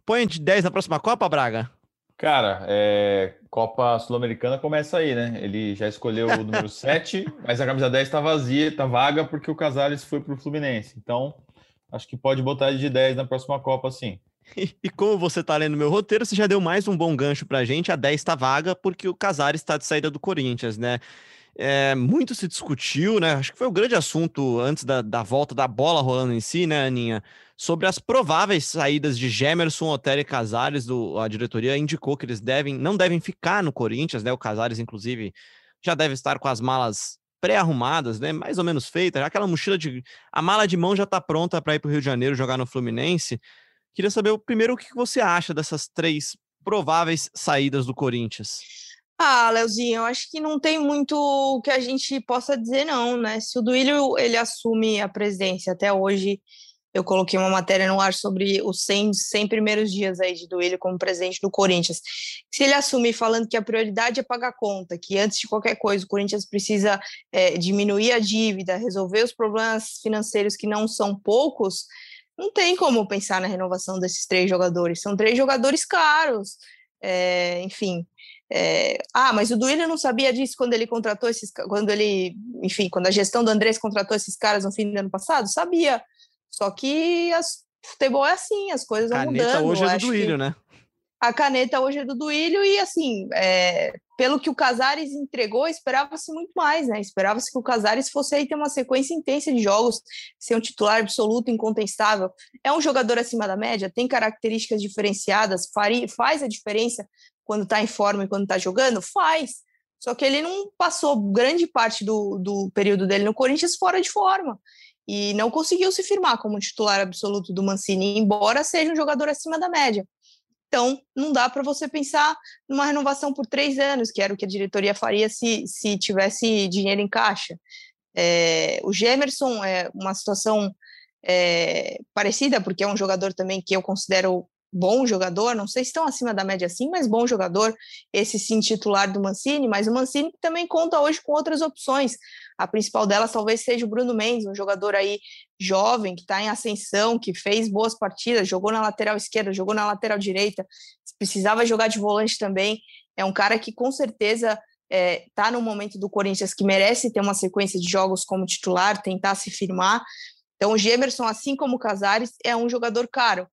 Speaker 1: Põe de 10 na próxima Copa, Braga?
Speaker 3: Cara, é... Copa Sul-Americana começa aí, né? Ele já escolheu o número 7, mas a camisa 10 tá vazia, tá vaga porque o Casares foi pro Fluminense. Então, acho que pode botar ele de 10 na próxima Copa, sim.
Speaker 1: E, como você tá lendo meu roteiro, você já deu mais um bom gancho pra gente. A 10 tá vaga porque o Casares está de saída do Corinthians, né? É, muito se discutiu, né? Acho que foi o grande assunto antes da, da volta da bola rolando em si, né, Aninha? Sobre as prováveis saídas de Gemerson, Otero e Casares. Do, a diretoria indicou que eles devem, não devem ficar no Corinthians, né? O Casares, inclusive, já deve estar com as malas pré-arrumadas, né? Mais ou menos feitas. Aquela mochila de. A mala de mão já está pronta para ir para o Rio de Janeiro jogar no Fluminense. Queria saber primeiro o que você acha dessas três prováveis saídas do Corinthians.
Speaker 2: Ah, Leozinho, eu acho que não tem muito que a gente possa dizer, não, né? Se o Duílio ele assume a presidência até hoje, eu coloquei uma matéria no ar sobre os 100, 100 primeiros dias aí de Duílio como presidente do Corinthians. Se ele assumir falando que a prioridade é pagar conta, que antes de qualquer coisa o Corinthians precisa é, diminuir a dívida, resolver os problemas financeiros que não são poucos, não tem como pensar na renovação desses três jogadores. São três jogadores caros, é, enfim. É, ah, mas o Duílio não sabia disso quando ele contratou esses, quando ele, enfim, quando a gestão do Andrés contratou esses caras no fim do ano passado, sabia. Só que as, futebol é assim, as coisas vão mudando. Caneta
Speaker 1: hoje é do Duílio, né?
Speaker 2: A caneta hoje é do Duílio e assim, é, pelo que o Casares entregou, esperava-se muito mais, né? Esperava-se que o Casares fosse aí ter uma sequência intensa de jogos, ser um titular absoluto, incontestável. É um jogador acima da média, tem características diferenciadas, faz a diferença quando está em forma e quando está jogando? Faz. Só que ele não passou grande parte do, do período dele no Corinthians fora de forma. E não conseguiu se firmar como titular absoluto do Mancini, embora seja um jogador acima da média. Então, não dá para você pensar numa renovação por três anos, que era o que a diretoria faria se, se tivesse dinheiro em caixa. É, o Gemerson é uma situação é, parecida, porque é um jogador também que eu considero bom jogador, não sei se estão acima da média assim, mas bom jogador, esse sim titular do Mancini, mas o Mancini também conta hoje com outras opções. A principal delas talvez seja o Bruno Mendes, um jogador aí jovem, que está em ascensão, que fez boas partidas, jogou na lateral esquerda, jogou na lateral direita, precisava jogar de volante também. É um cara que com certeza está é, tá no momento do Corinthians que merece ter uma sequência de jogos como titular, tentar se firmar. Então, o Gemerson, assim como o Casares, é um jogador caro.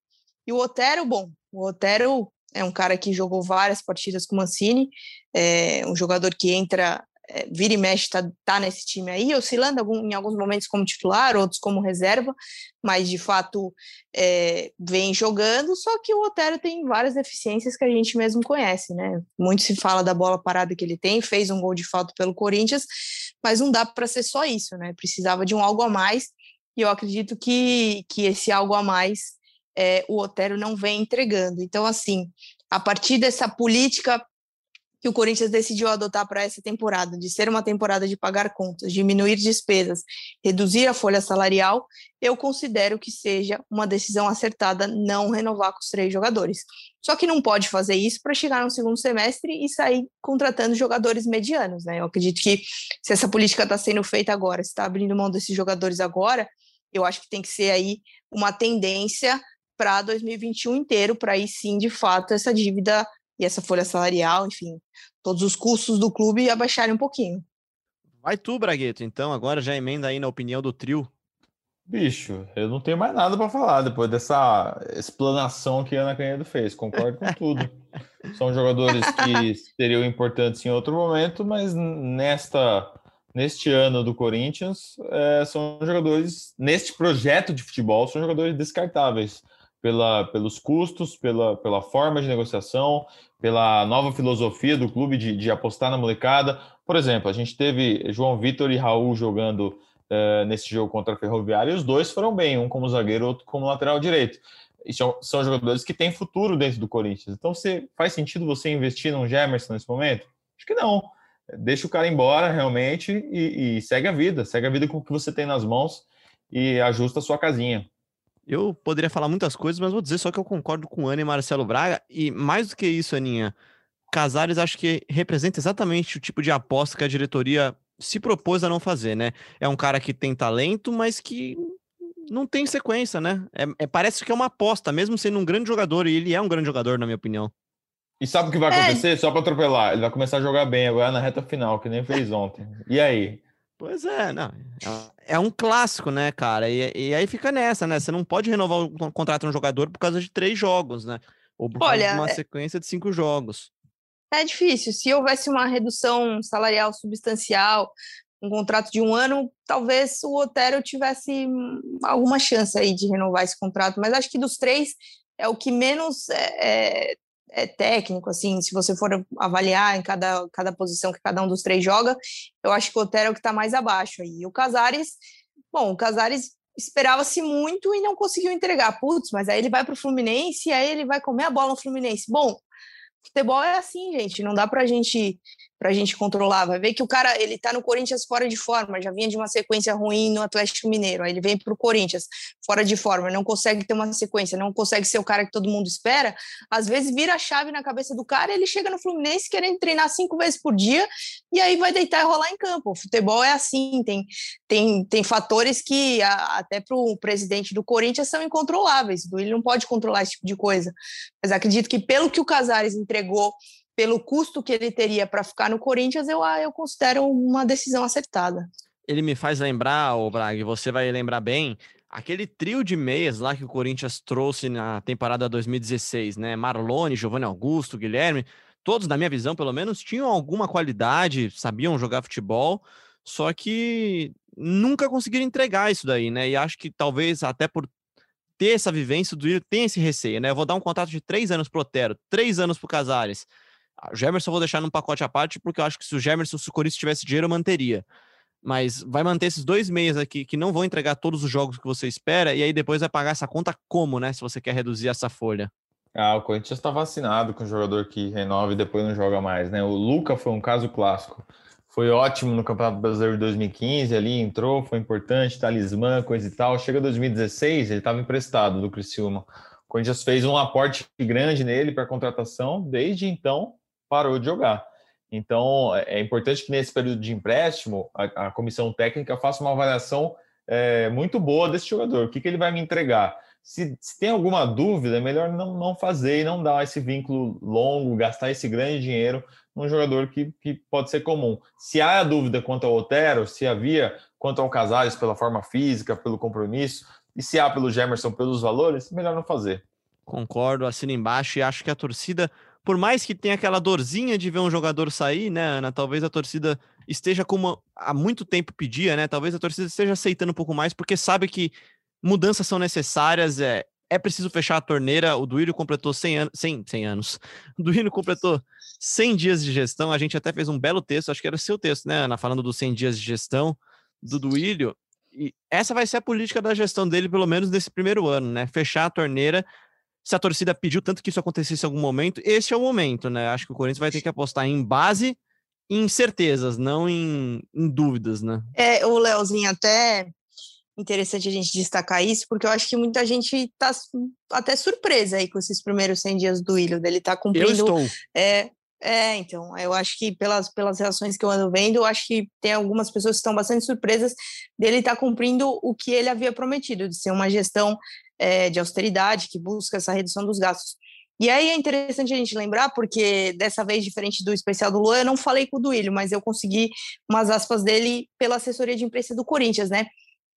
Speaker 2: E o Otero, bom, o Otero é um cara que jogou várias partidas com o Mancini, é um jogador que entra, é, vira e mexe, tá, tá nesse time aí, oscilando algum, em alguns momentos como titular, outros como reserva, mas de fato é, vem jogando, só que o Otero tem várias deficiências que a gente mesmo conhece, né? Muito se fala da bola parada que ele tem, fez um gol de falta pelo Corinthians, mas não dá para ser só isso, né? Precisava de um algo a mais, e eu acredito que, que esse algo a mais é, o Otero não vem entregando. Então, assim, a partir dessa política que o Corinthians decidiu adotar para essa temporada, de ser uma temporada de pagar contas, diminuir despesas, reduzir a folha salarial, eu considero que seja uma decisão acertada não renovar com os três jogadores. Só que não pode fazer isso para chegar no segundo semestre e sair contratando jogadores medianos, né? Eu acredito que se essa política está sendo feita agora, se está abrindo mão desses jogadores agora, eu acho que tem que ser aí uma tendência para 2021 inteiro, para aí sim, de fato, essa dívida e essa folha salarial, enfim, todos os custos do clube abaixarem um pouquinho.
Speaker 1: Vai tu, Bragueto, então, agora já emenda aí na opinião do trio.
Speaker 3: Bicho, eu não tenho mais nada para falar depois dessa explanação que a Ana Canedo fez. Concordo com tudo. São jogadores que seriam importantes em outro momento, mas nesta neste ano do Corinthians é, são jogadores neste projeto de futebol são jogadores descartáveis pela, pelos custos, pela, pela forma de negociação, pela nova filosofia do clube de, de apostar na molecada. Por exemplo, a gente teve João Vitor e Raul jogando uh, nesse jogo contra a Ferroviária e os dois foram bem, um como zagueiro, outro como lateral direito. E são, são jogadores que têm futuro dentro do Corinthians. Então, você, faz sentido você investir num Gemerson nesse momento? Acho que não. Deixa o cara embora realmente e, e segue a vida. Segue a vida com o que você tem nas mãos e ajusta a sua casinha.
Speaker 1: Eu poderia falar muitas coisas, mas vou dizer só que eu concordo com Ana e Marcelo Braga. E mais do que isso, Aninha, Casares acho que representa exatamente o tipo de aposta que a diretoria se propôs a não fazer, né? É um cara que tem talento, mas que não tem sequência, né? É, é, parece que é uma aposta, mesmo sendo um grande jogador, e ele é um grande jogador, na minha opinião.
Speaker 3: E sabe o que vai é. acontecer? É. Só para atropelar, ele vai começar a jogar bem agora na reta final, que nem fez ontem. E aí?
Speaker 1: Pois é, não. É, é um clássico, né, cara? E, e, aí fica nessa, né? Você não pode renovar o contrato de um jogador por causa de três jogos, né? Ou por Olha, causa de uma é sequência de cinco jogos.
Speaker 2: É difícil. Se houvesse uma redução salarial substancial, um contrato de um ano, talvez o Otero tivesse alguma chance aí de renovar esse contrato. Mas acho que dos três é o que menos é, é é, técnico, assim, se você for avaliar em cada, cada posição que cada um dos três joga, eu acho que o Otero é o que está mais abaixo aí. O Casares, bom, o Casares esperava-se muito e não conseguiu entregar. Putz, mas aí ele vai para o Fluminense e aí ele vai comer a bola no Fluminense. Bom, futebol é assim, gente, não dá para a gente para a gente controlar. Vai ver que o cara ele tá no Corinthians fora de forma, já vinha de uma sequência ruim no Atlético Mineiro. Aí ele vem para o Corinthians fora de forma, não consegue ter uma sequência, não consegue ser o cara que todo mundo espera. Às vezes vira a chave na cabeça do cara, ele chega no Fluminense querendo treinar cinco vezes por dia e aí vai deitar e rolar em campo. O futebol é assim, tem tem, tem fatores que a, até para o presidente do Corinthians são incontroláveis. Ele não pode controlar esse tipo de coisa. Mas acredito que pelo que o Casares entregou pelo custo que ele teria para ficar no Corinthians, eu, eu considero uma decisão acertada.
Speaker 1: Ele me faz lembrar, o Braga, você vai lembrar bem, aquele trio de meias lá que o Corinthians trouxe na temporada 2016, né? Marlone, Giovanni Augusto, Guilherme, todos, na minha visão, pelo menos, tinham alguma qualidade, sabiam jogar futebol, só que nunca conseguiram entregar isso daí, né? E acho que talvez até por ter essa vivência, do Duílio tem esse receio, né? Eu vou dar um contrato de três anos pro Otero, três anos pro Casares. O Gemerson eu vou deixar num pacote à parte, porque eu acho que se o Gemerson, se o Corinthians tivesse dinheiro, eu manteria. Mas vai manter esses dois meses aqui que não vão entregar todos os jogos que você espera, e aí depois vai pagar essa conta como, né? Se você quer reduzir essa folha.
Speaker 3: Ah, o Corinthians está vacinado com o jogador que renova e depois não joga mais, né? O Luca foi um caso clássico. Foi ótimo no Campeonato Brasileiro de 2015, ali entrou, foi importante, talismã, coisa e tal. Chega 2016, ele estava emprestado do Criciúma. O Corinthians fez um aporte grande nele para contratação, desde então parou de jogar. Então, é, é importante que nesse período de empréstimo, a, a comissão técnica faça uma avaliação é, muito boa desse jogador. O que, que ele vai me entregar? Se, se, tem alguma dúvida, é melhor não, não fazer e não dar esse vínculo longo, gastar esse grande dinheiro num jogador que, que pode ser comum. Se há dúvida quanto ao Otero, se havia quanto ao Casares pela forma física, pelo compromisso, e se há pelo Gemerson pelos valores, melhor não fazer.
Speaker 1: Concordo, assino embaixo e acho que a torcida por mais que tenha aquela dorzinha de ver um jogador sair, né, Ana? Talvez a torcida esteja como há muito tempo pedia, né? Talvez a torcida esteja aceitando um pouco mais, porque sabe que mudanças são necessárias, é, é preciso fechar a torneira. O Duílio completou 100, an 100, 100 anos. O Duílio completou 100 dias de gestão. A gente até fez um belo texto, acho que era seu texto, né, Ana? Falando dos 100 dias de gestão do Duílio. E essa vai ser a política da gestão dele, pelo menos nesse primeiro ano, né? Fechar a torneira se a torcida pediu tanto que isso acontecesse em algum momento, esse é o momento, né? Acho que o Corinthians vai ter que apostar em base e em certezas, não em, em dúvidas, né?
Speaker 2: É, o Leozinho, até interessante a gente destacar isso, porque eu acho que muita gente tá até surpresa aí com esses primeiros 100 dias do Willian, dele tá cumprindo... Eu
Speaker 1: estou.
Speaker 2: É, é, então, eu acho que pelas, pelas reações que eu ando vendo, eu acho que tem algumas pessoas que estão bastante surpresas dele estar tá cumprindo o que ele havia prometido, de ser uma gestão é, de austeridade, que busca essa redução dos gastos. E aí é interessante a gente lembrar, porque dessa vez, diferente do especial do Luan, eu não falei com o Duílio, mas eu consegui umas aspas dele pela assessoria de imprensa do Corinthians, né?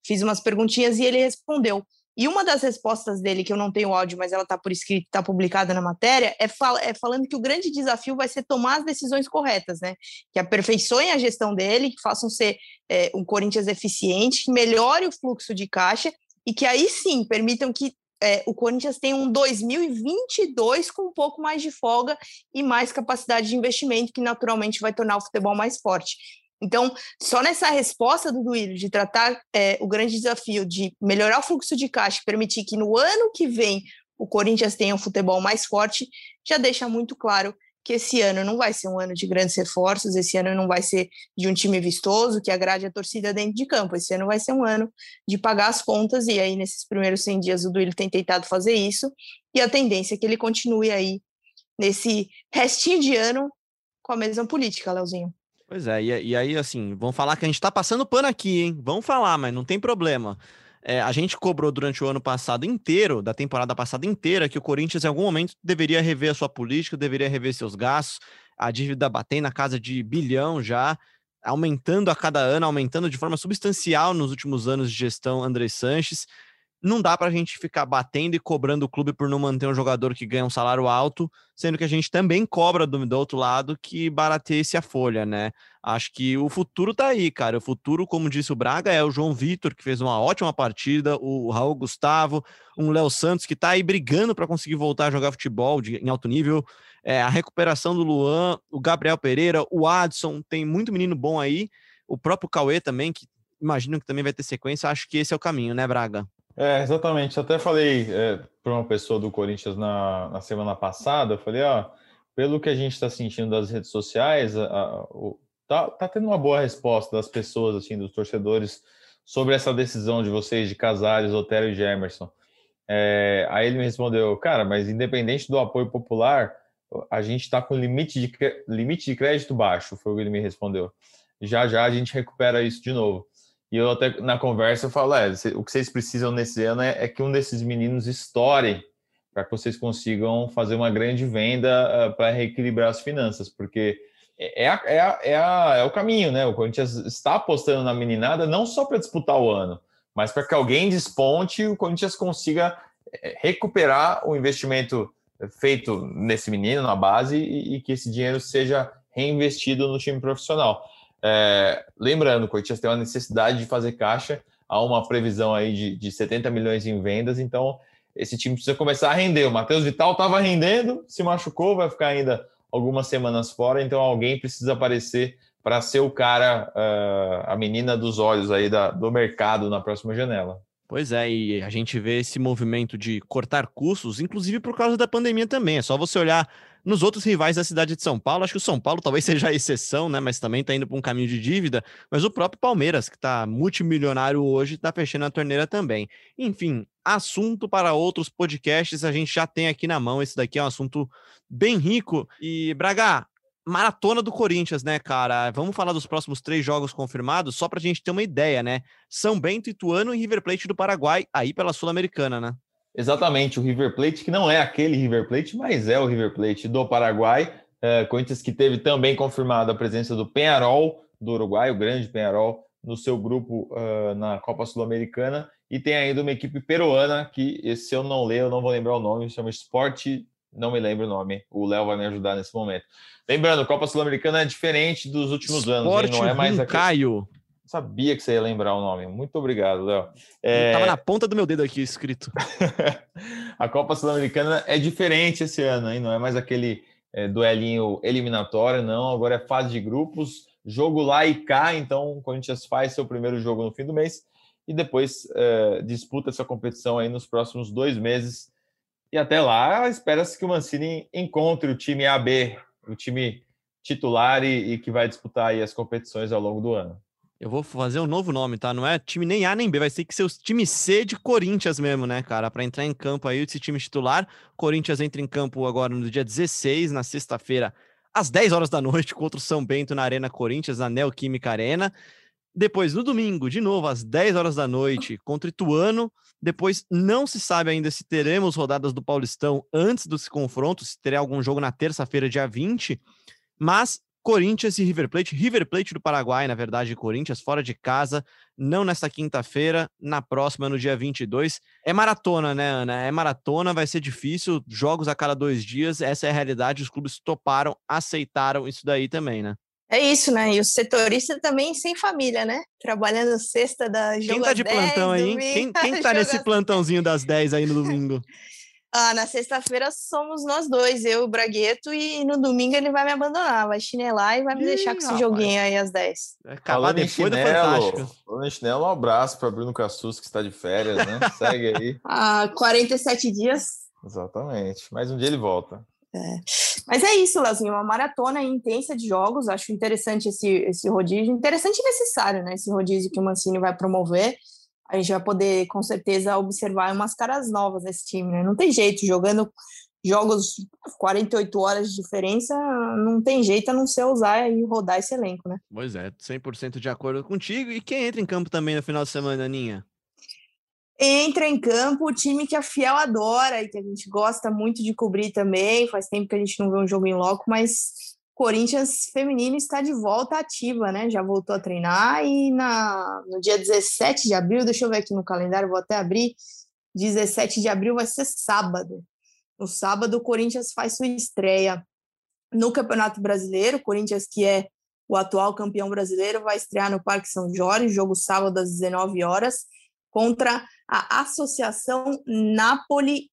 Speaker 2: Fiz umas perguntinhas e ele respondeu. E uma das respostas dele, que eu não tenho áudio, mas ela está por escrito, está publicada na matéria, é, fal é, falando que o grande desafio vai ser tomar as decisões corretas, né? Que aperfeiçoem a gestão dele, que façam ser é, um Corinthians eficiente, que melhore o fluxo de caixa e que aí sim permitam que é, o Corinthians tem um 2022 com um pouco mais de folga e mais capacidade de investimento, que naturalmente vai tornar o futebol mais forte. Então, só nessa resposta do Duílio de tratar é, o grande desafio de melhorar o fluxo de caixa, permitir que no ano que vem o Corinthians tenha um futebol mais forte, já deixa muito claro que esse ano não vai ser um ano de grandes reforços, esse ano não vai ser de um time vistoso que agrade a torcida dentro de campo, esse ano vai ser um ano de pagar as contas, e aí nesses primeiros 100 dias o Duílio tem tentado fazer isso, e a tendência é que ele continue aí nesse restinho de ano com a mesma política, Leozinho.
Speaker 1: Pois é, e, e aí assim, vão falar que a gente tá passando pano aqui, hein? Vão falar, mas não tem problema. É, a gente cobrou durante o ano passado inteiro, da temporada passada inteira, que o Corinthians em algum momento deveria rever a sua política, deveria rever seus gastos. A dívida batendo na casa de bilhão já, aumentando a cada ano, aumentando de forma substancial nos últimos anos de gestão André Sanches não dá para a gente ficar batendo e cobrando o clube por não manter um jogador que ganha um salário alto, sendo que a gente também cobra do, do outro lado que barateie-se a folha, né? Acho que o futuro tá aí, cara. O futuro, como disse o Braga, é o João Vitor, que fez uma ótima partida, o Raul Gustavo, um Léo Santos que tá aí brigando para conseguir voltar a jogar futebol de, em alto nível, é, a recuperação do Luan, o Gabriel Pereira, o Adson, tem muito menino bom aí, o próprio Cauê também, que imagino que também vai ter sequência. Acho que esse é o caminho, né, Braga?
Speaker 3: É, exatamente. Até falei é, para uma pessoa do Corinthians na, na semana passada, eu falei, ó, pelo que a gente está sentindo das redes sociais, a, a, o, tá, tá tendo uma boa resposta das pessoas, assim, dos torcedores, sobre essa decisão de vocês de Casares, Otero e Gemerson. É, aí ele me respondeu, cara, mas independente do apoio popular, a gente está com limite de, limite de crédito baixo, foi o que ele me respondeu. Já já a gente recupera isso de novo. E eu até na conversa eu falo, é, o que vocês precisam nesse ano é, é que um desses meninos estoure para que vocês consigam fazer uma grande venda uh, ah, para reequilibrar as finanças, porque é, é, a, é, a, é, a, é, o caminho, né? O Corinthians está apostando na meninada não só para disputar o ano, mas para que alguém desponte e o Corinthians consiga é, recuperar o investimento feito nesse menino na base e, e que esse dinheiro seja reinvestido no time profissional. É, lembrando, o Corinthians tem uma necessidade de fazer caixa, há uma previsão aí de, de 70 milhões em vendas, então esse time precisa começar a render. O Matheus Vital estava rendendo, se machucou, vai ficar ainda algumas semanas fora, então alguém precisa aparecer para ser o cara, uh, a menina dos olhos aí da, do mercado na próxima janela.
Speaker 1: Pois é, e a gente vê esse movimento de cortar custos, inclusive por causa da pandemia também. É só você olhar nos outros rivais da cidade de São Paulo, acho que o São Paulo talvez seja a exceção, né? Mas também está indo para um caminho de dívida. Mas o próprio Palmeiras, que está multimilionário hoje, está fechando a torneira também. Enfim, assunto para outros podcasts a gente já tem aqui na mão. Esse daqui é um assunto bem rico. E, Braga, maratona do Corinthians, né, cara? Vamos falar dos próximos três jogos confirmados, só para a gente ter uma ideia, né? São Bento, Ituano e River Plate do Paraguai, aí pela Sul-Americana, né?
Speaker 3: Exatamente, o River Plate, que não é aquele River Plate, mas é o River Plate do Paraguai. É, Corinthians que teve também confirmada a presença do Penharol, do Uruguai, o grande Penharol, no seu grupo uh, na Copa Sul-Americana. E tem ainda uma equipe peruana, que se eu não ler, eu não vou lembrar o nome, chama Sport, não me lembro o nome. O Léo vai me ajudar nesse momento. Lembrando, Copa Sul-Americana é diferente dos últimos
Speaker 1: Sport
Speaker 3: anos, hein? não é mais
Speaker 1: aquele... Caio.
Speaker 3: Sabia que você ia lembrar o nome. Muito obrigado, Léo.
Speaker 1: É... Tava na ponta do meu dedo aqui escrito.
Speaker 3: a Copa Sul-Americana é diferente esse ano, hein? Não é mais aquele é, duelinho eliminatório, não. Agora é fase de grupos, jogo lá e cá. Então, o Corinthians faz seu primeiro jogo no fim do mês e depois é, disputa essa competição aí nos próximos dois meses. E até lá, espera-se que o Mancini encontre o time AB, o time titular e, e que vai disputar aí as competições ao longo do ano.
Speaker 1: Eu vou fazer um novo nome, tá? Não é time nem A nem B, vai ser que ser o time C de Corinthians mesmo, né, cara? Para entrar em campo aí, esse time titular. Corinthians entra em campo agora no dia 16, na sexta-feira, às 10 horas da noite, contra o São Bento na Arena Corinthians, na Neoquímica Arena. Depois, no domingo, de novo, às 10 horas da noite, contra o Ituano. Depois, não se sabe ainda se teremos rodadas do Paulistão antes desse confronto, se terá algum jogo na terça-feira, dia 20. Mas Corinthians e River Plate, River Plate do Paraguai, na verdade, Corinthians fora de casa, não nesta quinta-feira, na próxima, no dia 22. É maratona, né, Ana? É maratona, vai ser difícil, jogos a cada dois dias, essa é a realidade, os clubes toparam, aceitaram isso daí também, né?
Speaker 2: É isso, né? E o setorista também sem família, né? Trabalhando sexta da
Speaker 1: Quem tá de
Speaker 2: 10,
Speaker 1: plantão aí, hein? Quem, quem tá nesse plantãozinho das 10 aí no domingo?
Speaker 2: Ah, na sexta-feira somos nós dois, eu e o Bragueto, e no domingo ele vai me abandonar, vai chinelar e vai me
Speaker 1: Ih,
Speaker 2: deixar com esse
Speaker 1: rapaz.
Speaker 2: joguinho aí às 10.
Speaker 1: Vai acabar
Speaker 3: Falando em
Speaker 1: depois do
Speaker 3: chinelo,
Speaker 1: Fantástico.
Speaker 3: falando em chinelo, um abraço para Bruno Cassus, que está de férias, né? Segue aí.
Speaker 2: Há 47 dias.
Speaker 3: Exatamente. Mais um dia ele volta.
Speaker 2: Mas é isso, Leozinho, uma maratona intensa de jogos. Acho interessante esse, esse rodízio, interessante e necessário, né? Esse rodízio que o Mancini vai promover. A gente vai poder, com certeza, observar umas caras novas nesse time, né? Não tem jeito, jogando jogos 48 horas de diferença, não tem jeito a não ser usar e rodar esse elenco, né?
Speaker 1: Pois é, 100% de acordo contigo. E quem entra em campo também no final de semana, Aninha?
Speaker 2: Entra em campo o time que a Fiel adora e que a gente gosta muito de cobrir também. Faz tempo que a gente não vê um jogo em loco, mas Corinthians feminino está de volta ativa, né? Já voltou a treinar e na, no dia 17 de abril, deixa eu ver aqui no calendário, vou até abrir. 17 de abril vai ser sábado. No sábado, o Corinthians faz sua estreia no Campeonato Brasileiro. O Corinthians, que é o atual campeão brasileiro, vai estrear no Parque São Jorge, jogo sábado às 19 horas, contra a Associação Napoli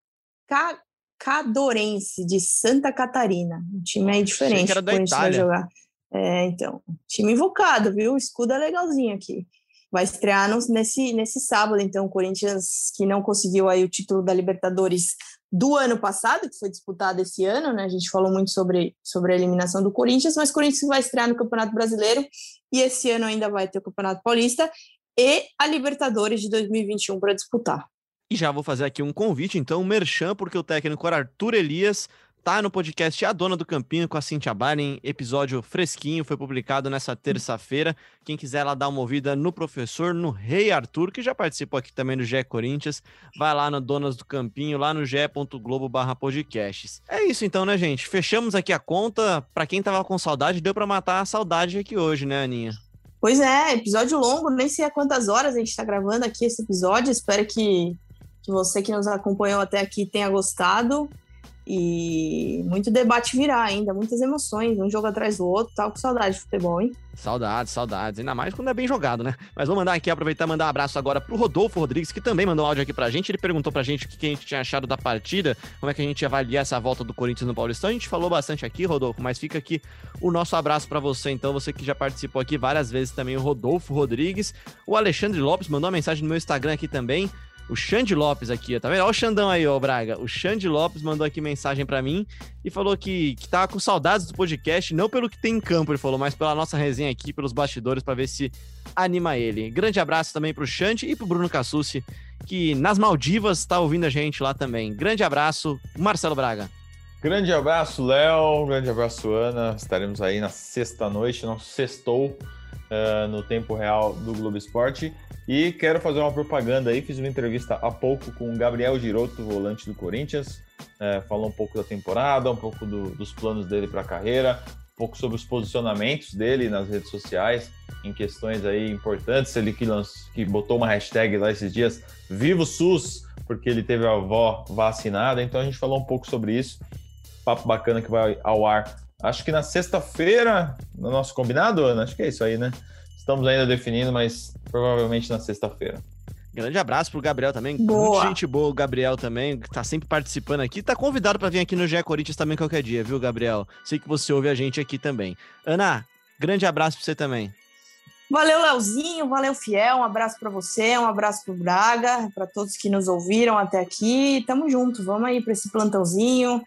Speaker 2: Ca- Cadorense de Santa Catarina. Um time aí
Speaker 1: Achei
Speaker 2: diferente.
Speaker 1: que
Speaker 2: o Corinthians vai jogar. É, então, time invocado, viu? O escudo é legalzinho aqui. Vai estrear nesse, nesse sábado, então, o Corinthians que não conseguiu aí o título da Libertadores do ano passado, que foi disputado esse ano, né? A gente falou muito sobre, sobre a eliminação do Corinthians, mas o Corinthians vai estrear no Campeonato Brasileiro e esse ano ainda vai ter o Campeonato Paulista e a Libertadores de 2021 para disputar.
Speaker 1: E já vou fazer aqui um convite, então, merchan, porque o técnico Arthur Elias tá no podcast A Dona do Campinho com a Cintia Baren, episódio fresquinho, foi publicado nessa terça-feira. Quem quiser lá dar uma ouvida no professor, no Rei Arthur, que já participou aqui também do GE Corinthians, vai lá no Donas do Campinho, lá no ge.globo barra podcasts. É isso então, né, gente? Fechamos aqui a conta. Pra quem tava com saudade, deu pra matar a saudade aqui hoje, né, Aninha?
Speaker 2: Pois é, episódio longo, nem sei há quantas horas a gente está gravando aqui esse episódio. Espero que, que você que nos acompanhou até aqui tenha gostado. E muito debate virá ainda, muitas emoções, um jogo atrás do outro, tal, com saudade de futebol, hein?
Speaker 1: Saudades, saudades. Ainda mais quando é bem jogado, né? Mas vou mandar aqui, aproveitar mandar um abraço agora pro Rodolfo Rodrigues, que também mandou um áudio aqui pra gente. Ele perguntou pra gente o que a gente tinha achado da partida, como é que a gente ia avaliar essa volta do Corinthians no Paulistão. A gente falou bastante aqui, Rodolfo, mas fica aqui o nosso abraço pra você, então, você que já participou aqui várias vezes também, o Rodolfo Rodrigues. O Alexandre Lopes mandou uma mensagem no meu Instagram aqui também. O Xande Lopes aqui, tá vendo? Olha o Xandão aí, ô Braga. O Xande Lopes mandou aqui mensagem pra mim e falou que, que tava com saudades do podcast, não pelo que tem em campo, ele falou, mas pela nossa resenha aqui, pelos bastidores, pra ver se anima ele. Grande abraço também pro Xande e pro Bruno Cassucci, que nas Maldivas tá ouvindo a gente lá também. Grande abraço, Marcelo Braga.
Speaker 3: Grande abraço, Léo. Grande abraço, Ana. Estaremos aí na sexta-noite, nosso sextou eh, no tempo real do Globo Esporte. E quero fazer uma propaganda aí. Fiz uma entrevista há pouco com o Gabriel Giroto, volante do Corinthians. Eh, falou um pouco da temporada, um pouco do- dos planos dele para a carreira, um pouco sobre os posicionamentos dele nas redes sociais, em questões aí importantes. Ele que, lanç- que botou uma hashtag lá esses dias, Viva o SUS, porque ele teve a avó vacinada. Então a gente falou um pouco sobre isso papo bacana que vai ao ar. Acho que na sexta-feira, no nosso combinado, Ana? Acho que é isso aí, né? Estamos ainda definindo, mas provavelmente na sexta-feira.
Speaker 1: Grande abraço pro Gabriel também.
Speaker 2: Boa.
Speaker 1: Muito gente boa, o Gabriel também, que tá sempre participando aqui. Tá convidado pra vir aqui no GE Corinthians também qualquer dia, viu, Gabriel? Sei que você ouve a gente aqui também. Ana, grande abraço pra você também.
Speaker 2: Valeu, Leozinho, valeu, Fiel. Um abraço para você, um abraço pro Braga, para todos que nos ouviram até aqui. Tamo junto, vamos aí para esse plantãozinho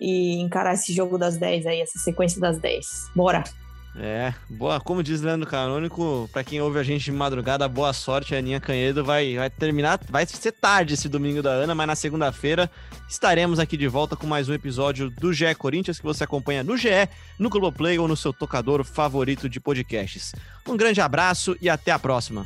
Speaker 2: e encarar esse jogo das 10 aí, essa sequência das 10. Bora!
Speaker 1: É, boa. Como diz Leandro Canônico, pra quem ouve a gente de madrugada, boa sorte. A Aninha Canhedo vai, vai terminar, vai ser tarde esse domingo da Ana, mas na segunda-feira estaremos aqui de volta com mais um episódio do GE Corinthians que você acompanha no GE, no Globoplay ou no seu tocador favorito de podcasts. Um grande abraço e até a próxima.